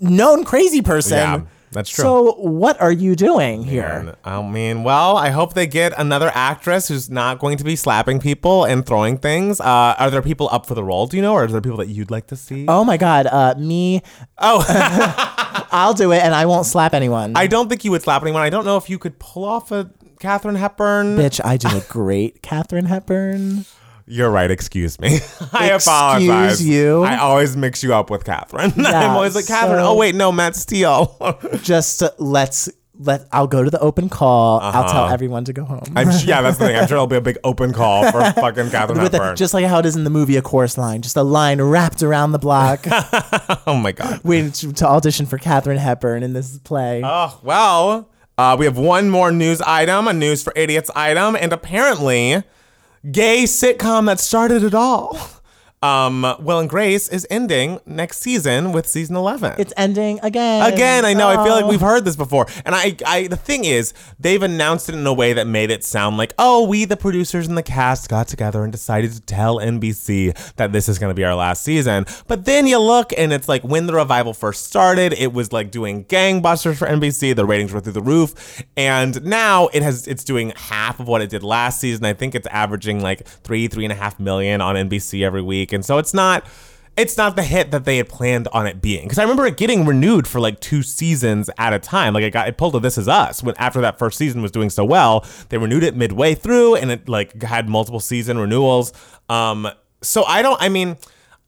Speaker 2: known crazy person.
Speaker 1: Yeah, that's true.
Speaker 2: So what are you doing here?
Speaker 1: I mean, well, I hope they get another actress who's not going to be slapping people and throwing things. Uh, are there people up for the role? Do you know, or are there people that you'd like to see?
Speaker 2: Oh my God, uh, me,
Speaker 1: Oh,
Speaker 2: I'll do it, and I won't slap anyone.
Speaker 1: I don't think you would slap anyone. I don't know if you could pull off a Katharine Hepburn.
Speaker 2: Bitch, I do a great Katharine Hepburn.
Speaker 1: You're right. Excuse me. I
Speaker 2: Excuse
Speaker 1: apologize.
Speaker 2: you?
Speaker 1: I always mix you up with Catherine.
Speaker 2: Yeah,
Speaker 1: I'm always like Catherine.
Speaker 2: so-
Speaker 1: Oh wait, no, Matt Steele.
Speaker 2: Just uh, let's let. I'll go to the open call. I'll tell everyone to go home.
Speaker 1: I'm, yeah, that's the thing. I'm sure it'll be a big open call for fucking Catherine
Speaker 2: With a,
Speaker 1: Hepburn.
Speaker 2: just like how it is in the movie, a chorus line, just a line wrapped around the block,
Speaker 1: oh my god.
Speaker 2: waiting to, to audition for Katharine Hepburn in this play.
Speaker 1: Oh, well, uh, we have one more news item, a news for idiots item, and apparently, gay sitcom that started it all. Um, Will and Grace is ending next season with season 11.
Speaker 2: It's ending again.
Speaker 1: Again, I know. I feel like
Speaker 2: Oh.
Speaker 1: we've heard this before, and I, I, the thing is, they've announced it in a way that made it sound like, oh, we, the producers and the cast, got together and decided to tell NBC that this is going to be our last season. But then you look, and it's like when the revival first started, it was like doing gangbusters for NBC. The ratings were through the roof, and now it has, it's doing half of what it did last season. I think it's averaging like three, three and a half million on NBC every week, and so it's not it's not the hit that they had planned on it being. Because I remember it getting renewed for like two seasons at a time. Like it got it pulled to This Is Us when after that first season was doing so well, they renewed it midway through and it like had multiple season renewals. Um, so I don't. I mean,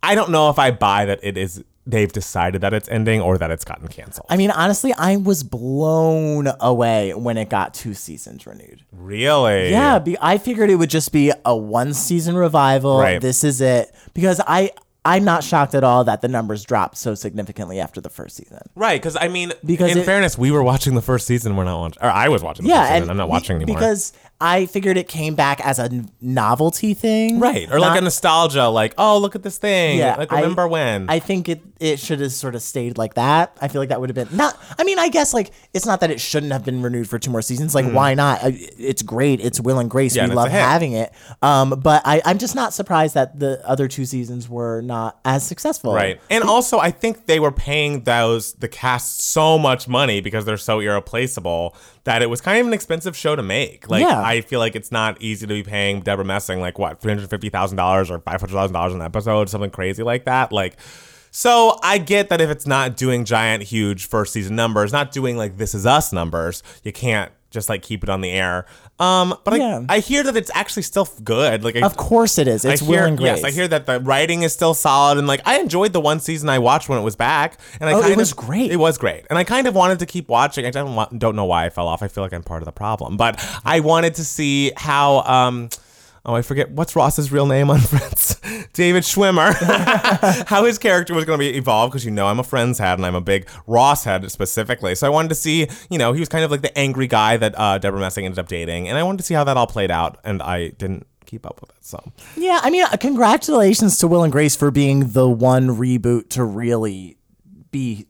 Speaker 1: I don't know if I buy that it is. They've decided that it's ending or that it's gotten canceled.
Speaker 2: I mean, honestly, I was blown away when it got two seasons renewed.
Speaker 1: really?
Speaker 2: Yeah, be, I figured it would just be a one season revival.
Speaker 1: Right.
Speaker 2: This is it because I I'm not shocked at all that the numbers dropped so significantly after the first season.
Speaker 1: Right, because I mean,
Speaker 2: Because
Speaker 1: in
Speaker 2: it-
Speaker 1: fairness, we were watching the first season. We're not watching, or I was watching the
Speaker 2: Yeah,
Speaker 1: first season.
Speaker 2: and
Speaker 1: I'm not watching anymore.
Speaker 2: because I figured it came back as a novelty thing,
Speaker 1: Right. Or like a nostalgia, like, oh, look at this thing.
Speaker 2: Yeah,
Speaker 1: Like,
Speaker 2: I-
Speaker 1: remember when?
Speaker 2: I think it it should have sort of stayed like that. I feel like that would have been not. I mean, I guess like it's not that it shouldn't have been renewed for two more seasons. Like, why not? It's great. It's Will and Grace.
Speaker 1: Mm. Yeah,
Speaker 2: we love having it. Um, but I, I'm just not surprised that the other two seasons were not as successful.
Speaker 1: right. And also, I think they were paying those, the cast so much money because they're so irreplaceable that it was kind of an expensive show to make. Like,
Speaker 2: Yeah.
Speaker 1: I feel like it's not easy to be paying Debra Messing, like, what, $350,000 or $500,000 an episode, something crazy like that. Like, so I get that if it's not doing giant, huge first season numbers, not doing like This Is Us numbers, you can't just like keep it on the air. Um, but
Speaker 2: Yeah.
Speaker 1: I, I hear that it's actually still good. Like, I,
Speaker 2: Of course it is. It's
Speaker 1: I hear,
Speaker 2: Will and Grace.
Speaker 1: Yes, I hear that the writing is still solid, and like I enjoyed the one season I watched when it was back, and I
Speaker 2: Oh, it was
Speaker 1: of,
Speaker 2: great.
Speaker 1: It was great, and I kind of wanted to keep watching. I don't don't know why I fell off. I feel like I'm part of the problem, but I wanted to see how. Um, Oh, I forget what's Ross's real name on Friends. David Schwimmer. how his character was going to be evolved because you know I'm a Friends head and I'm a big Ross head specifically. So I wanted to see, you know, he was kind of like the angry guy that uh, Debra Messing ended up dating, and I wanted to see how that all played out, and I didn't keep up with it. So
Speaker 2: Yeah, I mean, uh, congratulations to Will and Grace for being the one reboot to really be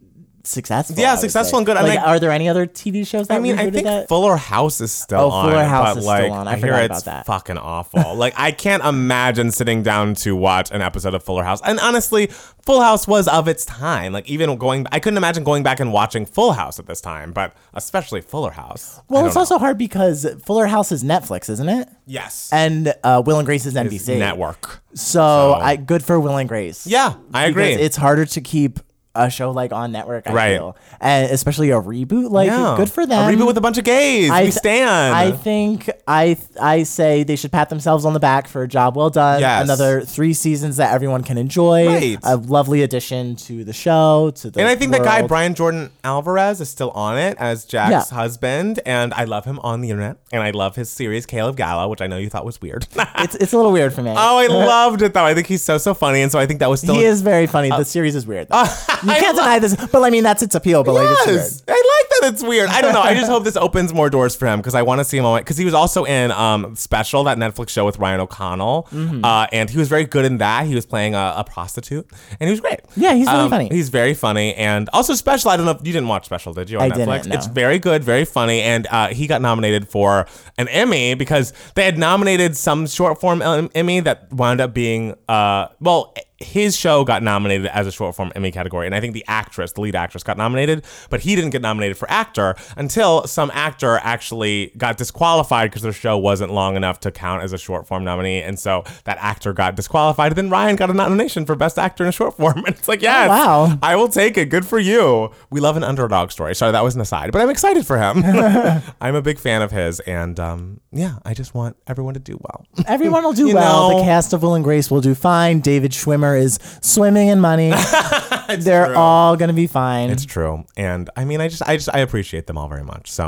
Speaker 2: successful.
Speaker 1: Yeah, successful and good.
Speaker 2: Like,
Speaker 1: I-
Speaker 2: are there any other TV shows that
Speaker 1: I mean, I think
Speaker 2: that?
Speaker 1: Fuller House is still
Speaker 2: Oh,
Speaker 1: on.
Speaker 2: Fuller House
Speaker 1: but
Speaker 2: is
Speaker 1: like,
Speaker 2: still on. I
Speaker 1: hear it's
Speaker 2: about that.
Speaker 1: fucking awful. like, I can't imagine sitting down to watch an episode of Fuller House. And honestly, Full House was of its time. Like, even going, I couldn't imagine going back and watching Full House at this time, but especially Fuller House.
Speaker 2: Well, it's
Speaker 1: know.
Speaker 2: also hard because Fuller House is Netflix, isn't it?
Speaker 1: yes,
Speaker 2: And uh, Will and Grace is NBC.
Speaker 1: network.
Speaker 2: So, I good for Will and Grace.
Speaker 1: Yeah, I agree.
Speaker 2: It's harder to keep a show like on network. I
Speaker 1: Right.
Speaker 2: feel, and especially a reboot. Like,
Speaker 1: yeah,
Speaker 2: good for them.
Speaker 1: A reboot with a bunch of gays. we
Speaker 2: th-
Speaker 1: stand.
Speaker 2: I think I I say they should pat themselves on the back for a job well done.
Speaker 1: Yes.
Speaker 2: Another three seasons that everyone can enjoy.
Speaker 1: Right.
Speaker 2: A lovely addition to the show. To the
Speaker 1: And I think that guy. Brian Jordan Alvarez is still on it as Jack's
Speaker 2: Yeah.
Speaker 1: husband, and I love him on the internet, and I love his series Caleb Gallo, which I know you thought was weird.
Speaker 2: It's it's a little weird for me.
Speaker 1: oh, I loved it though. I think he's so so funny, and so I think that was still
Speaker 2: he is very funny. the series is weird. you
Speaker 1: I
Speaker 2: can't
Speaker 1: lo-
Speaker 2: deny this, but I mean that's its appeal. But like it's weird.
Speaker 1: I like that. It's weird. I don't know. I just hope this opens more doors for him because I want to see him on. Because he was also in um special that Netflix show with Ryan O'Connell,
Speaker 2: Mm-hmm.
Speaker 1: uh, and he was very good in that. He was playing a, a prostitute, and he was great.
Speaker 2: Yeah, he's really
Speaker 1: Um,
Speaker 2: funny.
Speaker 1: He's very funny, and also special. I don't know if you didn't watch special, did you? On
Speaker 2: I
Speaker 1: Netflix,
Speaker 2: didn't, no.
Speaker 1: it's very good, very funny, and uh, he got nominated for an Emmy because they had nominated some short form Emmy that wound up being uh well. His show got nominated as a short form Emmy category, and I think the actress, the lead actress, got nominated, but he didn't get nominated for actor until some actor actually got disqualified because their show wasn't long enough to count as a short form nominee, and so that actor got disqualified. And then Ryan got a nomination for best actor in a short form, and it's like, yes,
Speaker 2: wow.
Speaker 1: I will take it. Good for you. We love an underdog story. Sorry, that was an aside, but I'm excited for him. I'm a big fan of his, and um, yeah, I just want everyone to do well.
Speaker 2: Everyone will do well.
Speaker 1: know-
Speaker 2: the cast of Will and Grace will do fine. David Schwimmer is swimming in money. They're
Speaker 1: true.
Speaker 2: all gonna be fine.
Speaker 1: It's true, and I mean, I just, I just, I appreciate them all very much. So,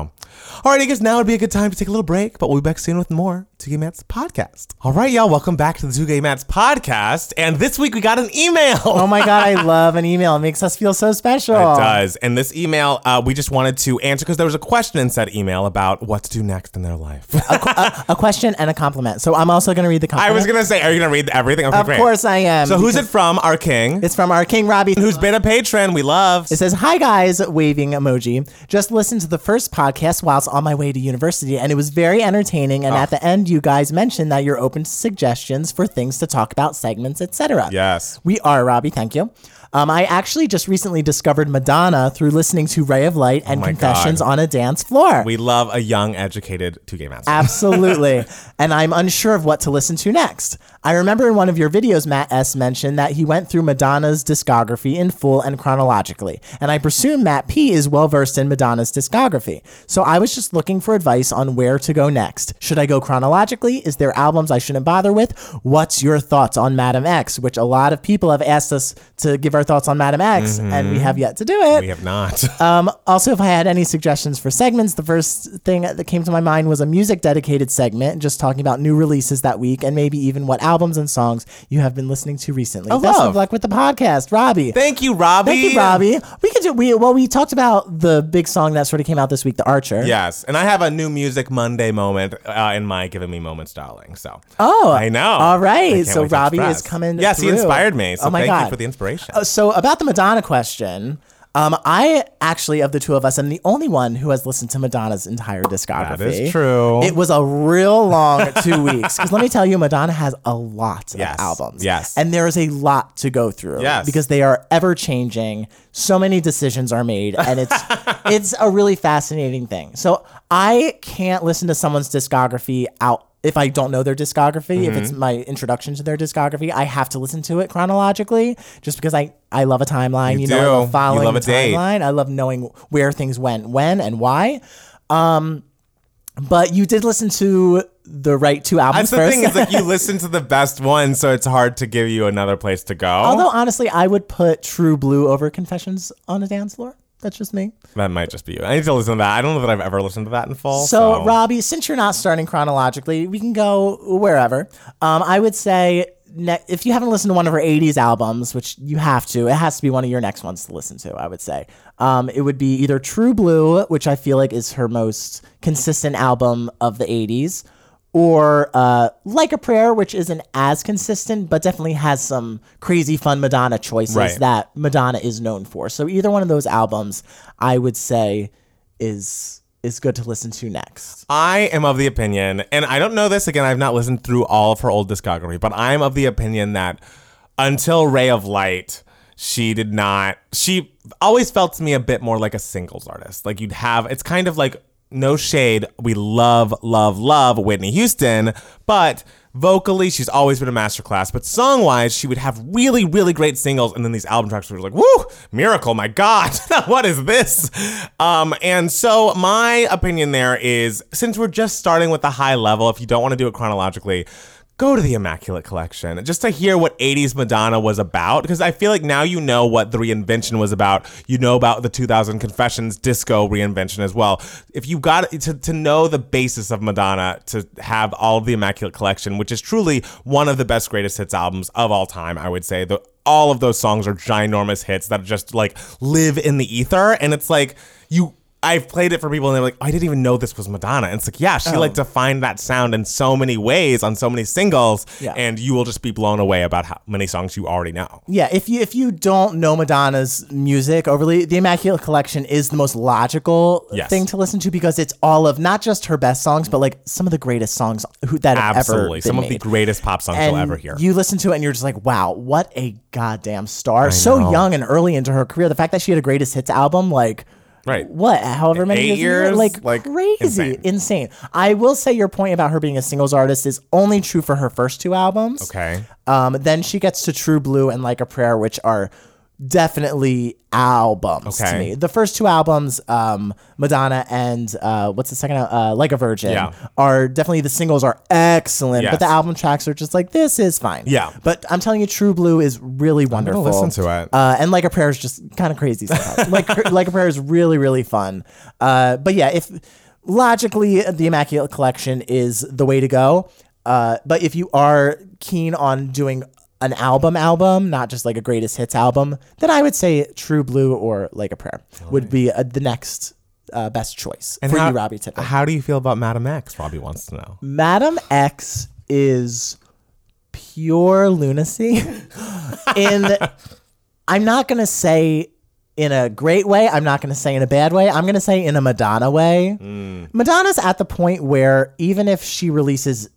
Speaker 1: all right, I guess now would be a good time to take a little break, but we'll be back soon with more Two Gay Matts podcast. All right, y'all, welcome back to the Two Gay Matts podcast. And this week we got an email.
Speaker 2: Oh my god, I love an email. It makes us feel so special.
Speaker 1: It does. And this email, uh, we just wanted to answer because there was a question in said email about what to do next in their life.
Speaker 2: a, a question and a compliment. So I'm also going to read the compliment.
Speaker 1: I
Speaker 2: compliment.
Speaker 1: was going to say, are you going to read everything? Okay,
Speaker 2: Of
Speaker 1: great.
Speaker 2: course I am.
Speaker 1: So who's it from? Our king,
Speaker 2: It's from our King Robbie.
Speaker 1: who's been a patron we love.
Speaker 2: It says, Hi guys, waving emoji. Just listened to the first podcast whilst on my way to university, and it was very entertaining. And at the end, you guys mentioned that you're open to suggestions for things to talk about, segments, etc.
Speaker 1: Yes.
Speaker 2: We are, Robbie. Thank you. Um, I actually just recently discovered Madonna through listening to Ray of Light and
Speaker 1: my
Speaker 2: Confessions
Speaker 1: God.
Speaker 2: on a Dance Floor.
Speaker 1: We love a young, educated Two Gay Matts.
Speaker 2: Absolutely. and I'm unsure of what to listen to next. I remember in one of your videos, Matt S. mentioned that he went through Madonna's discography in full and chronologically. And I presume Matt P is well versed in Madonna's discography. So I was just looking for advice on where to go next. Should I go chronologically? Is there albums I shouldn't bother with? What's your thoughts on Madame X? Which a lot of people have asked us to give our thoughts on Madame X, and we have yet to do it.
Speaker 1: we have not.
Speaker 2: Um, also, if I had any suggestions for segments, the first thing that came to my mind was a music dedicated segment, just talking about new releases that week and maybe even what albums and songs you have been listening to recently.
Speaker 1: Oh,
Speaker 2: Best
Speaker 1: love.
Speaker 2: of luck with the podcast, Robbie.
Speaker 1: Thank you, Robbie.
Speaker 2: Thank you, Robbie. We could do we well. We talked about the big song that sort of came out this week, The Archer.
Speaker 1: Yes, and I have a new music Monday moment uh, in my giving me moments, darling. So
Speaker 2: Oh,
Speaker 1: I know.
Speaker 2: All right, so Robbie is coming.
Speaker 1: Yes, he inspired me. So
Speaker 2: oh my
Speaker 1: thank
Speaker 2: god,
Speaker 1: you for the inspiration.
Speaker 2: Uh, so about the Madonna question. Um, I actually, of the two of us, am the only one who has listened to Madonna's entire discography.
Speaker 1: That is true.
Speaker 2: It was a real long two weeks because let me tell you, Madonna has a lot
Speaker 1: Yes.
Speaker 2: of albums.
Speaker 1: Yes.
Speaker 2: and there is a lot to go through.
Speaker 1: Yes.
Speaker 2: because they are ever changing. So many decisions are made, and it's it's a really fascinating thing. So I can't listen to someone's discography out. If I don't know their discography, if
Speaker 1: Mm-hmm.
Speaker 2: it's my introduction to their discography, I have to listen to it chronologically just because I, I love a timeline.
Speaker 1: You
Speaker 2: You, know, I love
Speaker 1: You love a
Speaker 2: the
Speaker 1: date.
Speaker 2: timeline. I love knowing where things went, when, and why. Um, but you did listen to the right two albums
Speaker 1: That's the
Speaker 2: first.
Speaker 1: thing is like you listen to the best one, so it's hard to give you another place to go.
Speaker 2: Although honestly, I would put True Blue over Confessions on a dance floor. That's just me.
Speaker 1: that might just be you. I need to listen to that. I don't know that I've ever listened to that in full.
Speaker 2: So,
Speaker 1: So,
Speaker 2: Robbie, since you're not starting chronologically, we can go wherever. Um, I would say ne- if you haven't listened to one of her 80s albums, which you have to, it has to be one of your next ones to listen to, I would say. Um, it would be either True Blue, which I feel like is her most consistent album of the 80s, or uh, Like a Prayer, which isn't as consistent, but definitely has some crazy fun Madonna choices
Speaker 1: Right.
Speaker 2: that Madonna is known for. So either one of those albums, I would say, is is good to listen to next.
Speaker 1: I am of the opinion, and I don't know this again, I've not listened through all of her old discography, but I'm of the opinion that until Ray of Light, she did not, she always felt to me a bit more like a singles artist. Like you'd have, it's kind of like, no shade, we love, love, love Whitney Houston, but vocally she's always been a masterclass. But song wise, she would have really, really great singles, and then these album tracks were like, woo, miracle, my God, what is this? Um, and so my opinion there is since we're just starting with the high level, if you don't want to do it chronologically, go to the Immaculate Collection just to hear what 80s Madonna was about. Because I feel like now you know what the reinvention was about. You know about the 2000 Confessions disco reinvention as well. If you got to, to know the basis of Madonna, to have all of the Immaculate Collection, which is truly one of the best greatest hits albums of all time, I would say. The, all of those songs are ginormous hits that just like live in the ether. And it's like, you. I've played it for people and they're like, oh, I didn't even know this was Madonna. And it's like, yeah, she like oh. defined that sound in so many ways on so many singles.
Speaker 2: Yeah.
Speaker 1: And you will just be blown away about how many songs you already know.
Speaker 2: Yeah, if you if you don't know Madonna's music overly, the Immaculate Collection is the most logical
Speaker 1: Yes.
Speaker 2: thing to listen to because it's all of not just her best songs, but like some of the greatest songs who, that
Speaker 1: Absolutely. Some of the greatest pop songs
Speaker 2: and
Speaker 1: you'll ever hear.
Speaker 2: You listen to it and you're just like, wow, what a goddamn star! So
Speaker 1: know.
Speaker 2: young and early into her career. The fact that she had a greatest hits album, like.
Speaker 1: Right.
Speaker 2: What? However many
Speaker 1: Eight
Speaker 2: years, like,
Speaker 1: Like,
Speaker 2: crazy,
Speaker 1: insane.
Speaker 2: insane. I will say your point about her being a singles artist is only true for her first two albums.
Speaker 1: okay.
Speaker 2: Um, then she gets to True Blue and Like a Prayer, which are definitely albums to me. The first two albums, um, Madonna and uh, what's the second? Uh, like a Virgin,
Speaker 1: Yeah.
Speaker 2: are definitely the singles are excellent,
Speaker 1: Yes.
Speaker 2: but the album tracks are just like this is fine.
Speaker 1: Yeah.
Speaker 2: but I'm telling you, True Blue is really wonderful.
Speaker 1: listen to it.
Speaker 2: Uh, and Like a Prayer is just kind of crazy like Like a Prayer is really really fun. Uh, but yeah, if logically, the Immaculate Collection is the way to go. Uh, but if you are keen on doing an album album, not just like a greatest hits album, then I would say True Blue or Like a Prayer would be uh, the next uh, best choice for
Speaker 1: how,
Speaker 2: you, Robbie Tippett.
Speaker 1: How do you feel about Madame X? Robbie wants to know.
Speaker 2: Madame X is pure lunacy. in I'm not gonna say in a great way. I'm not gonna say in a bad way. I'm gonna say in a Madonna way. Madonna's at the point where even if she releases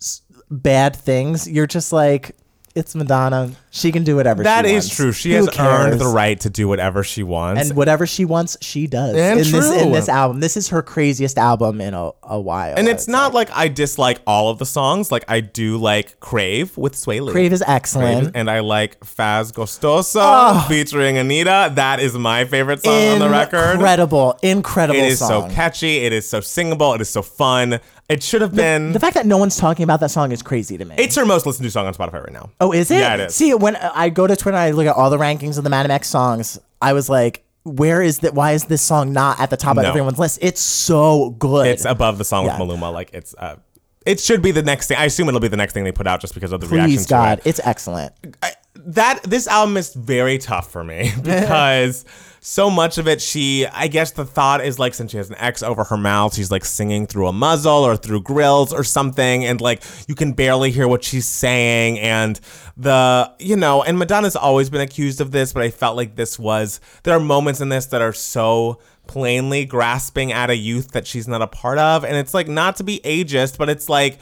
Speaker 2: s- bad things, you're just like, it's Madonna. She can do whatever.
Speaker 1: That
Speaker 2: she
Speaker 1: is
Speaker 2: wants.
Speaker 1: true. She
Speaker 2: Who
Speaker 1: has earned the right to do whatever she wants.
Speaker 2: And whatever she wants, she does.
Speaker 1: And
Speaker 2: in this in
Speaker 1: true.
Speaker 2: this album, this is her craziest album in a, a while.
Speaker 1: And it's not like I dislike all of the songs. Like I do like Crave with Swae Lee.
Speaker 2: Crave is excellent.
Speaker 1: Crave, and I like Faz Gostoso oh. featuring Anitta. That is my favorite song on the record.
Speaker 2: Incredible, incredible
Speaker 1: It is
Speaker 2: song.
Speaker 1: so catchy. It is so singable. It is so fun. It should have been.
Speaker 2: the fact that no one's talking about that song is crazy to me.
Speaker 1: it's her most listened to song on Spotify right now.
Speaker 2: oh, is it?
Speaker 1: Yeah, it is.
Speaker 2: See, when I go to Twitter and I look at all the rankings of the Madame X songs, I was like, where is that? Why is this song not at the top of
Speaker 1: No.
Speaker 2: everyone's list? It's so good.
Speaker 1: It's above the song
Speaker 2: Yeah.
Speaker 1: with Maluma. Like it's. Uh, it should be the next thing. I assume it'll be the next thing they put out just because of the reaction
Speaker 2: Please God,
Speaker 1: it.
Speaker 2: it's excellent.
Speaker 1: I, that this album is very tough for me because so much of it she I guess the thought is like since she has an X over her mouth she's like singing through a muzzle or through grills or something and like you can barely hear what she's saying and the you know and Madonna's always been accused of this but I felt like this was there are moments in this that are so plainly grasping at a youth that she's not a part of and it's like not to be ageist but it's like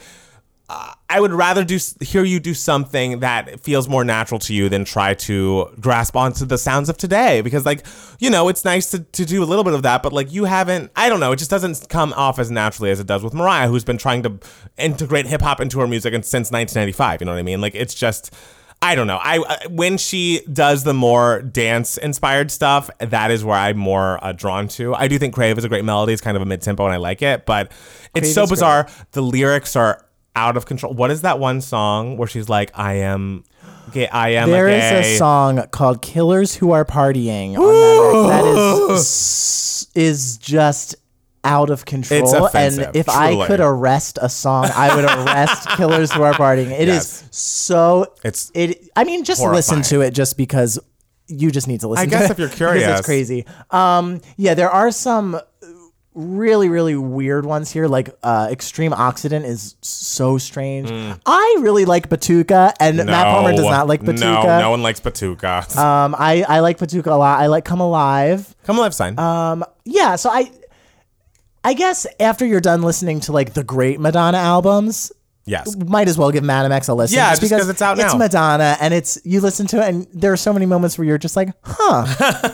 Speaker 1: I would rather do hear you do something that feels more natural to you than try to grasp onto the sounds of today. Because like you know it's nice to, to do a little bit of that but like you haven't I don't know it just doesn't come off as naturally as it does with Mariah who's been trying to integrate hip hop into her music and since 1995 you know what I mean? Like it's just I don't know. I when she does the more dance inspired stuff that is where I'm more uh, drawn to. I do think Crave is a great melody. It's kind of a mid tempo and I like it but it's
Speaker 2: Crave
Speaker 1: so
Speaker 2: is great.
Speaker 1: bizarre. The lyrics are out of control. What is that one song where she's like, "I am, gay, I am
Speaker 2: There
Speaker 1: a
Speaker 2: is
Speaker 1: gay."
Speaker 2: a song called "Killers Who Are Partying" on X. That is is just out of control.
Speaker 1: It's offensive,
Speaker 2: and if I could arrest a song, I would arrest "Killers Who Are Partying." It is
Speaker 1: Yes.
Speaker 2: so.
Speaker 1: It's
Speaker 2: it. I mean, just listen to it, just because you just need to listen.
Speaker 1: I
Speaker 2: guess
Speaker 1: if you're curious.
Speaker 2: it's crazy. Um, yeah, there are some really really weird ones here like uh extreme occident is so strange i really like batuka and matt palmer does not like batuka
Speaker 1: No, no one likes Batuka.
Speaker 2: um, I, I like Batuka a lot. I like Come Alive.
Speaker 1: Come Alive sign.
Speaker 2: Um, yeah, so I I guess after you're done listening to like the great Madonna albums,
Speaker 1: yes.
Speaker 2: might as well give Madame X a listen.
Speaker 1: Yeah, just 'cause it's out
Speaker 2: It's
Speaker 1: now.
Speaker 2: Madonna, and it's you listen to it, and there are so many moments where you're just like, "Huh,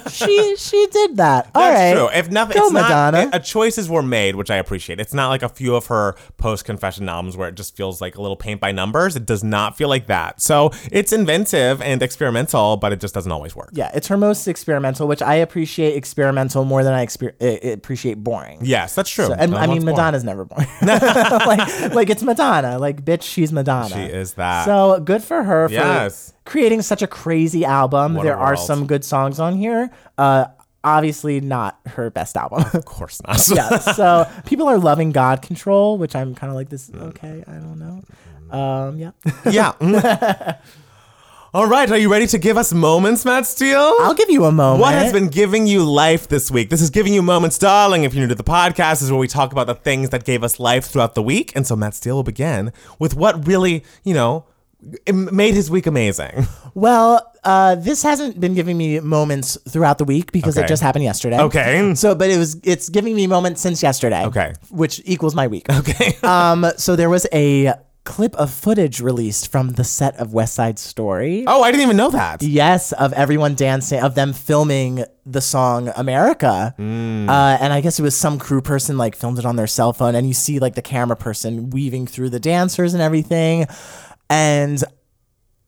Speaker 2: she she did that." All
Speaker 1: That's
Speaker 2: right,
Speaker 1: true. If nothing,
Speaker 2: go
Speaker 1: it's
Speaker 2: Madonna.
Speaker 1: not. Uh, choices were made, which I appreciate. It's not like a few of her post-confession albums where it just feels like a little paint by numbers. It does not feel like that. So it's inventive and experimental, but it just doesn't always work.
Speaker 2: yeah, it's her most experimental, which I appreciate experimental more than I exper- appreciate boring.
Speaker 1: Yes, that's true.
Speaker 2: And
Speaker 1: No
Speaker 2: I mean,
Speaker 1: one's boring.
Speaker 2: Madonna's never boring. like, like it's Madonna. Like, bitch, she's Madonna.
Speaker 1: She is that.
Speaker 2: So good for her for
Speaker 1: Yes.
Speaker 2: creating such a crazy album.
Speaker 1: What
Speaker 2: there are some good songs on here. Uh, obviously not her best album.
Speaker 1: Of course not.
Speaker 2: yeah. So people are loving God Control, which I'm kind of like this. Okay, I don't know. Um, yeah.
Speaker 1: yeah. All right, are you ready to give us moments, Matt Steele?
Speaker 2: I'll give you a moment.
Speaker 1: What has been giving you life this week? This is Giving You Moments, darling. If you're new to the podcast, this is where we talk about the things that gave us life throughout the week. And so Matt Steele will begin with what really, you know, it made his week amazing.
Speaker 2: Well, uh, this hasn't been giving me moments throughout the week because it just happened yesterday.
Speaker 1: Okay.
Speaker 2: So, but it was it's giving me moments since yesterday.
Speaker 1: Okay.
Speaker 2: Which equals my week.
Speaker 1: Okay.
Speaker 2: Um, so there was a clip of footage released from the set of West Side Story.
Speaker 1: oh, I didn't even know that.
Speaker 2: Yes, of everyone dancing, of them filming the song America.
Speaker 1: Hmm.
Speaker 2: Uh, and I guess it was some crew person like filmed it on their cell phone. And you see like the camera person weaving through the dancers and everything. And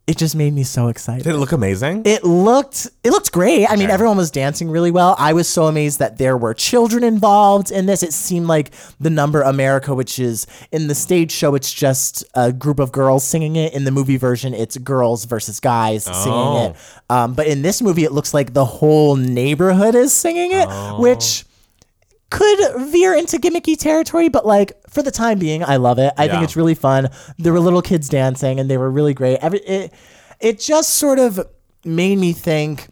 Speaker 2: it just made me so excited.
Speaker 1: Did it look amazing?
Speaker 2: It looked it looked great. I mean, everyone was dancing really well. I was so amazed that there were children involved in this. It seemed like the number America, which is in the stage show, it's just a group of girls singing it. In the movie version, it's girls versus guys singing it. Um, but in this movie, it looks like the whole neighborhood is singing it, which could veer into gimmicky territory, but like for the time being, I love it. I think it's really fun. There were little kids dancing, and they were really great. Every it, it just sort of made me think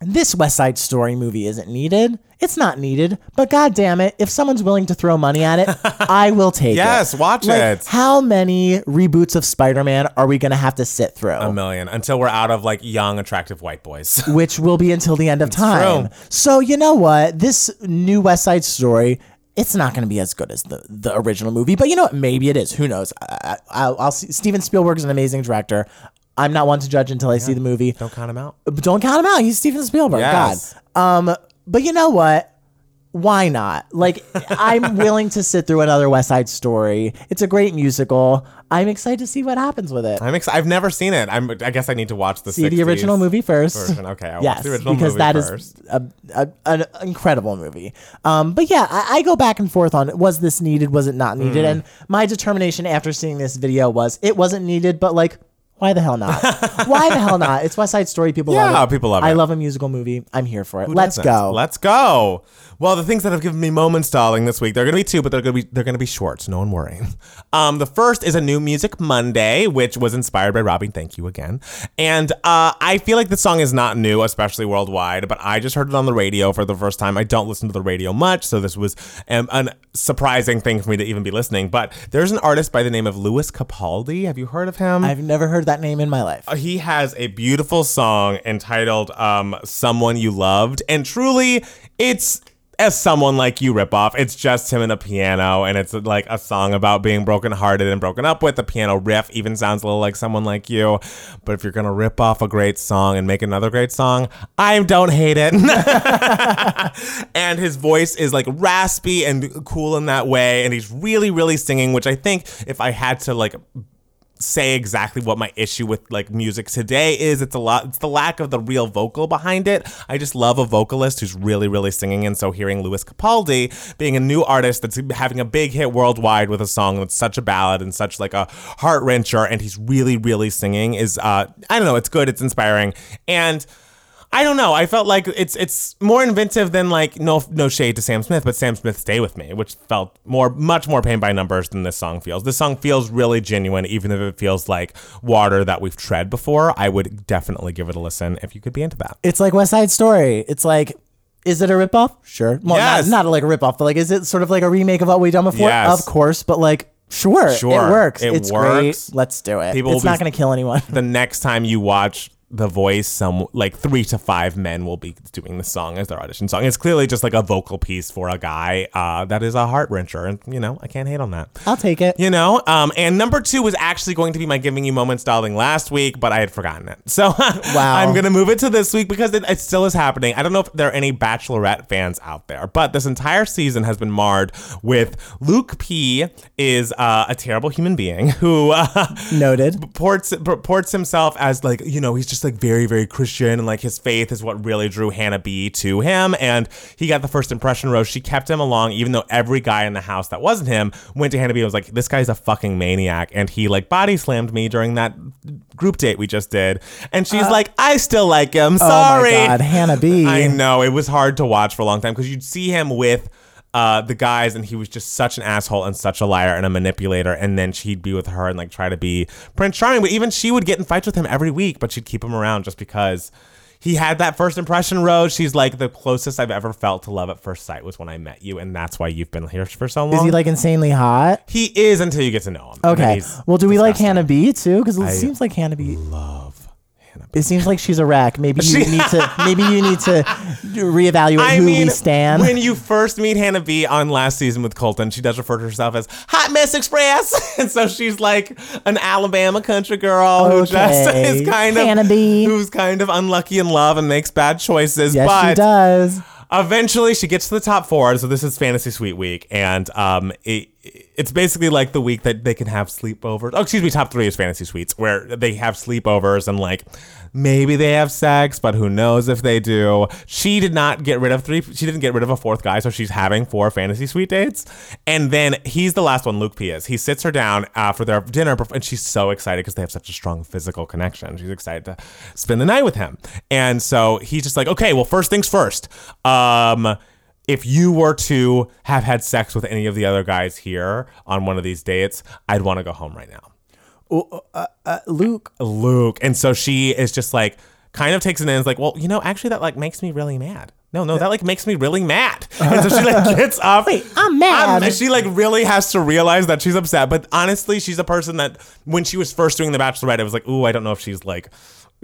Speaker 2: this West Side Story movie isn't needed. It's not needed, but god damn it, if someone's willing to throw money at it, I will take it.
Speaker 1: Yes, watch
Speaker 2: Like,
Speaker 1: it.
Speaker 2: How many reboots of Spider-Man are we going to have to sit through?
Speaker 1: A million until we're out of like young, attractive white boys.
Speaker 2: which will be until the end of time.
Speaker 1: true.
Speaker 2: So you know what? This new West Side Story, it's not going to be as good as the the original movie, but you know what? Maybe it is. Who knows? I, I, I'll, I'll see. Steven Spielberg is an amazing director. I'm not one to judge until I see the movie.
Speaker 1: Don't count him out.
Speaker 2: But don't count him out. He's Steven Spielberg.
Speaker 1: Yes.
Speaker 2: God. Um, but you know what? Why not? Like, I'm willing to sit through another West Side Story. It's a great musical. I'm excited to see what happens with it.
Speaker 1: I'm excited. I've never seen it. I'm. I guess I need to watch the.
Speaker 2: See the
Speaker 1: 60s
Speaker 2: original movie first.
Speaker 1: version. Okay, I'll
Speaker 2: yes,
Speaker 1: watch the original
Speaker 2: because
Speaker 1: movie
Speaker 2: that is
Speaker 1: first.
Speaker 2: a, a, an incredible movie. Um, but yeah, I, I go back and forth on was this needed, was it not needed,
Speaker 1: Mm.
Speaker 2: and my determination after seeing this video was it wasn't needed, but like. Why the hell not? Why the hell not? It's West Side Story. People love
Speaker 1: Yeah,
Speaker 2: it.
Speaker 1: people love it.
Speaker 2: I love a musical movie. I'm here for it. Let's
Speaker 1: doesn't?
Speaker 2: go.
Speaker 1: Let's go. Well, the things that have given me moments, darling, this week, they're gonna be two, but they're gonna be they're gonna be short, so no one worry. Um, the first is a new Music Monday, which was inspired by Robbie. Thank you again. And uh, I feel like the song is not new, especially worldwide, but I just heard it on the radio for the first time. I don't listen to the radio much, so this was um, a surprising thing for me to even be listening. But there's an artist by the name of Lewis Capaldi. Have you heard of him?
Speaker 2: I've never heard that name in my life.
Speaker 1: he has a beautiful song entitled um, "Someone You Loved," and truly, it's as someone like you ripoff. It's just him and a piano, and it's like a song about being brokenhearted and broken up with. The piano riff even sounds a little like someone like you. But if you're gonna rip off a great song and make another great song, I don't hate it. and his voice is like raspy and cool in that way, and he's really, really singing. Which I think, if I had to like say exactly what my issue with like music today is. It's a lot it's the lack of the real vocal behind it. I just love a vocalist who's really really singing and so hearing lewis capaldi being a new artist that's having a big hit worldwide with a song that's such a ballad and such like a heart wrencher and he's really really singing is uh i don't know it's good it's inspiring. And I don't know. I felt like it's it's more inventive than like no no shade to Sam Smith, but Sam Smith Stay With Me, which felt more much more pain by numbers than this song feels. This song feels really genuine, even if it feels like water that we've tread before. I would definitely give it a listen if you could be into that.
Speaker 2: It's like West Side Story. It's like, is it a ripoff? Sure. Well,
Speaker 1: Yes.
Speaker 2: not, not like a ripoff, but like, is it sort of like a remake of what we've done before?
Speaker 1: Yes.
Speaker 2: Of course, but like, sure,
Speaker 1: Sure.
Speaker 2: it works.
Speaker 1: It
Speaker 2: it's
Speaker 1: works.
Speaker 2: great. Let's do it.
Speaker 1: People
Speaker 2: it's not going to kill anyone.
Speaker 1: The next time you watch The Voice, some like three to five men will be doing the song as their audition song. It's clearly just like a vocal piece for a guy uh, that is a heart wrencher, and you know I can't hate on that.
Speaker 2: I'll take it.
Speaker 1: You know, um, and number two was actually going to be my giving you moments, darling, last week, but I had forgotten it. So wow. I'm gonna move it to this week because it, it still is happening. I don't know if there are any Bachelorette fans out there, but this entire season has been marred with Luke P is uh, a terrible human being who uh,
Speaker 2: Noted.
Speaker 1: ports ports himself as like you know he's just like very very Christian and like his faith is what really drew Hannah B to him and he got the first impression rose. She kept him along even though every guy in the house that wasn't him went to Hannah B and was like this guy's a fucking maniac and he like body slammed me during that group date we just did and she's uh, like I still like him. Sorry.
Speaker 2: Oh my God, Hannah B.
Speaker 1: I know it was hard to watch for a long time because you'd see him with uh, the guys, and he was just such an asshole and such a liar and a manipulator. And then she'd be with her and like try to be Prince Charming, but even she would get in fights with him every week, but she'd keep him around just because. He had that first impression rose. She's like the closest I've ever felt to love at first sight was when I met you, and that's why you've been here for so long.
Speaker 2: Is he like insanely hot?
Speaker 1: He is until you get to know him.
Speaker 2: Okay. Well, do we like. Hannah B too? Because it seems like Hannah B.
Speaker 1: Love Hannah. B.
Speaker 2: It seems like she's a wreck. Maybe you need to. Maybe you need to reevaluate
Speaker 1: I
Speaker 2: who
Speaker 1: mean,
Speaker 2: we stand.
Speaker 1: when you first meet Hannah B on last season with Colton, she does refer to herself as Hot Mess Express, and so she's like an Alabama country girl who just is kind of
Speaker 2: Hannah B.
Speaker 1: who's kind of unlucky in love and makes bad choices.
Speaker 2: yes,
Speaker 1: but
Speaker 2: she does.
Speaker 1: Eventually she gets to the top four. So this is Fantasy Suite Week, and um, it, it's basically like the week that they can have sleepovers. Oh, excuse me, top three is Fantasy Suites, where they have sleepovers and like maybe they have sex, but who knows if they do. She did not get rid of three. She didn't get rid of a fourth guy, so she's having four Fantasy Suite dates. And then he's the last one. Luke P is. He sits her down uh, for their dinner, and she's so excited because they have such a strong physical connection. She's excited to spend the night with him, and so he's just like, okay, well, first things first. Um, if you were to have had sex with any of the other guys here on one of these dates, I'd want to go home right now.
Speaker 2: Uh, uh, uh, Luke.
Speaker 1: Luke. And so she is just like, kind of takes it in and is like, well, you know, actually that like makes me really mad. No, no, that like makes me really mad. And so she like gets up.
Speaker 2: Wait, I'm um, mad.
Speaker 1: and she like really has to realize that she's upset. But honestly, she's a person that when she was first doing The Bachelorette, it was like, ooh, I don't know if she's like,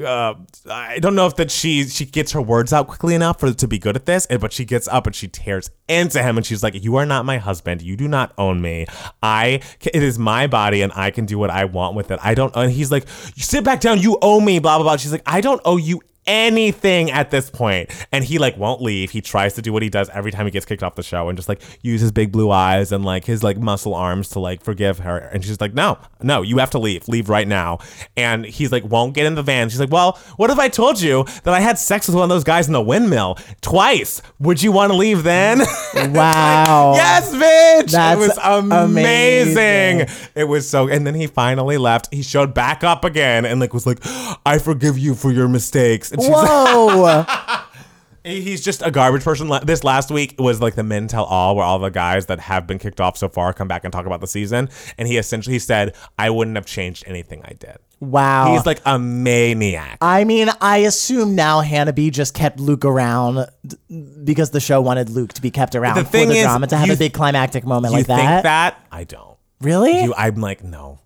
Speaker 1: uh, I don't know if that she she gets her words out quickly enough for to be good at this. But she gets up and she tears into him and she's like, "You are not my husband. You do not own me. I it is my body and I can do what I want with it. I don't." And he's like, sit back down. You owe me." Blah blah blah. She's like, "I don't owe you." Anything at this point. And he like won't leave. He tries to do what he does every time he gets kicked off the show and just like use his big blue eyes and like his like muscle arms to like forgive her. And she's like no no you have to leave. Leave right now. And he's like won't get in the van. She's like well what if i told you that i had sex with one of those guys in the windmill twice? Would you want to leave then?
Speaker 2: Wow.
Speaker 1: yes bitch.
Speaker 2: That's
Speaker 1: it was amazing.
Speaker 2: amazing.
Speaker 1: it was so and then he finally left. He showed back up again and like was like i forgive you for your mistakes and she's
Speaker 2: Whoa.
Speaker 1: He's just a garbage person. This last week was like the men tell all, where all the guys that have been kicked off so far come back and talk about the season. And he essentially he said, "I wouldn't have changed anything I did."
Speaker 2: wow.
Speaker 1: He's like a maniac.
Speaker 2: I mean, I assume now Hannah B just kept Luke around because the show wanted Luke to be kept around
Speaker 1: The
Speaker 2: for the
Speaker 1: is,
Speaker 2: drama to have a big climactic moment
Speaker 1: you
Speaker 2: like
Speaker 1: think
Speaker 2: that.
Speaker 1: that? I don't.
Speaker 2: Really?
Speaker 1: You, I'm like, no.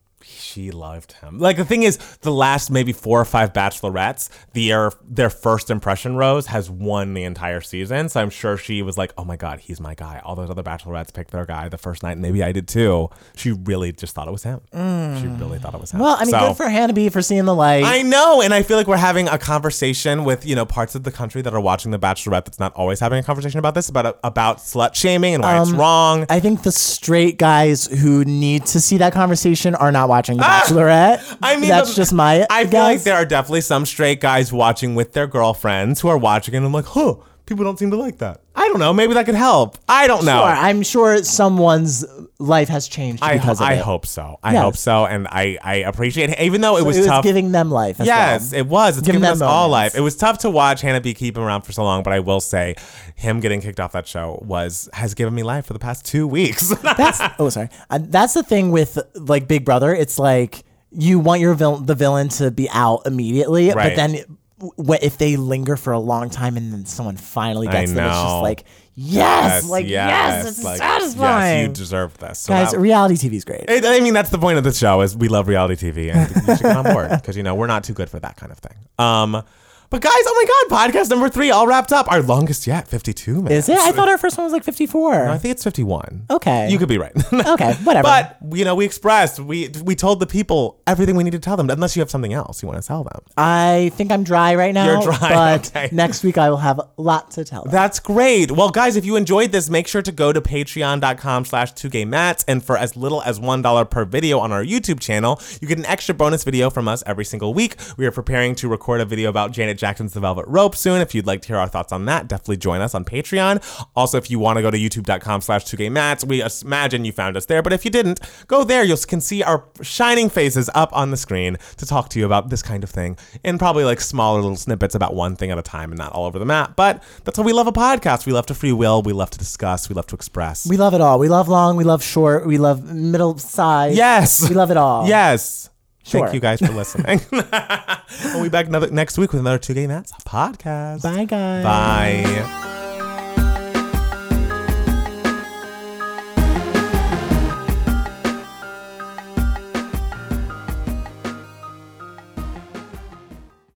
Speaker 1: She loved him. Like the thing is, the last maybe four or five bachelorettes, their their first impression rose has won the entire season. So I'm sure she was like, oh my god, he's my guy. All those other bachelorettes picked their guy the first night. Maybe I did too. She really just thought it was him. She really thought it was him.
Speaker 2: Mm. well, I mean,
Speaker 1: So-
Speaker 2: good for Hannah B for seeing the light.
Speaker 1: I know, and I feel like we're having a conversation with you know parts of the country that are watching The Bachelorette that's not always having a conversation about this about about slut shaming and why it's wrong.
Speaker 2: Um, I think the straight guys who need to see that conversation are not watching The Bachelorette.
Speaker 1: Ah! I mean,
Speaker 2: that's
Speaker 1: the-
Speaker 2: just my.
Speaker 1: I feel like there are definitely some straight guys watching with their girlfriends who are watching, and I'm like, huh, people don't seem to like that. I don't know. Maybe that could help. I don't know.
Speaker 2: Sure, I'm sure someone's life has changed
Speaker 1: I,
Speaker 2: because
Speaker 1: I
Speaker 2: of it.
Speaker 1: hope so. I
Speaker 2: Yes.
Speaker 1: hope so, and I I appreciate it, even though it was
Speaker 2: it was
Speaker 1: tough.
Speaker 2: giving them life. As
Speaker 1: Yes,
Speaker 2: well.
Speaker 1: it was. It's
Speaker 2: Giving
Speaker 1: giving us all
Speaker 2: moments.
Speaker 1: life. It was tough to watch Hannah B keep him around for so long, but I will say, him getting kicked off that show was has given me life for the past two weeks.
Speaker 2: That's oh sorry. Uh, that's the thing with like Big Brother. It's like you want your vil- the villain to be out immediately,
Speaker 1: Right.
Speaker 2: but then if they linger for a long time and then someone finally gets them, it's just like yes, like yes, it's
Speaker 1: like,
Speaker 2: satisfying.
Speaker 1: Yes, you deserve this. So
Speaker 2: Guys,
Speaker 1: that-
Speaker 2: reality TV is great.
Speaker 1: It- I mean, that's the point of the show is we love reality TV, and you should come on board because you know we're not too good for that kind of thing. Um, but guys, oh my God, podcast number three all wrapped up. Our longest yet, fifty-two minutes.
Speaker 2: Is it? I thought our first one was like 54.
Speaker 1: I think it's fifty-one.
Speaker 2: Okay.
Speaker 1: you could be right.
Speaker 2: okay, whatever.
Speaker 1: But you know, we expressed, we we told the people everything we need to tell them, unless you have something else you want to tell them.
Speaker 2: I think I'm dry right now.
Speaker 1: You're dry,
Speaker 2: But
Speaker 1: okay.
Speaker 2: next week I will have a lot to tell. them.
Speaker 1: That's great. Well, guys, if you enjoyed this, make sure to go to patreon.com slash 2gaymatts. And for as little as $1 per video on our YouTube channel, you get an extra bonus video from us every single week. We are preparing to record a video about Janet Jackson's The Velvet Rope soon. If you'd like to hear our thoughts on that, definitely join us on Patreon. Also, if you want to go to youtube.com slash 2gaymatts, we imagine you found us there. But if you didn't, go there. You can see our shining faces up on the screen to talk to you about this kind of thing in probably like smaller little snippets about one thing at a time and not all over the map. But that's why we love a podcast. We love to free will. We love to discuss. We love to express.
Speaker 2: We love it all. We love long. We love short. We love middle size.
Speaker 1: yes.
Speaker 2: We love it all.
Speaker 1: Yes.
Speaker 2: Sure.
Speaker 1: Thank you guys for listening. we'll be back another, next week with another Two Gay Matts podcast.
Speaker 2: Bye, guys.
Speaker 1: Bye.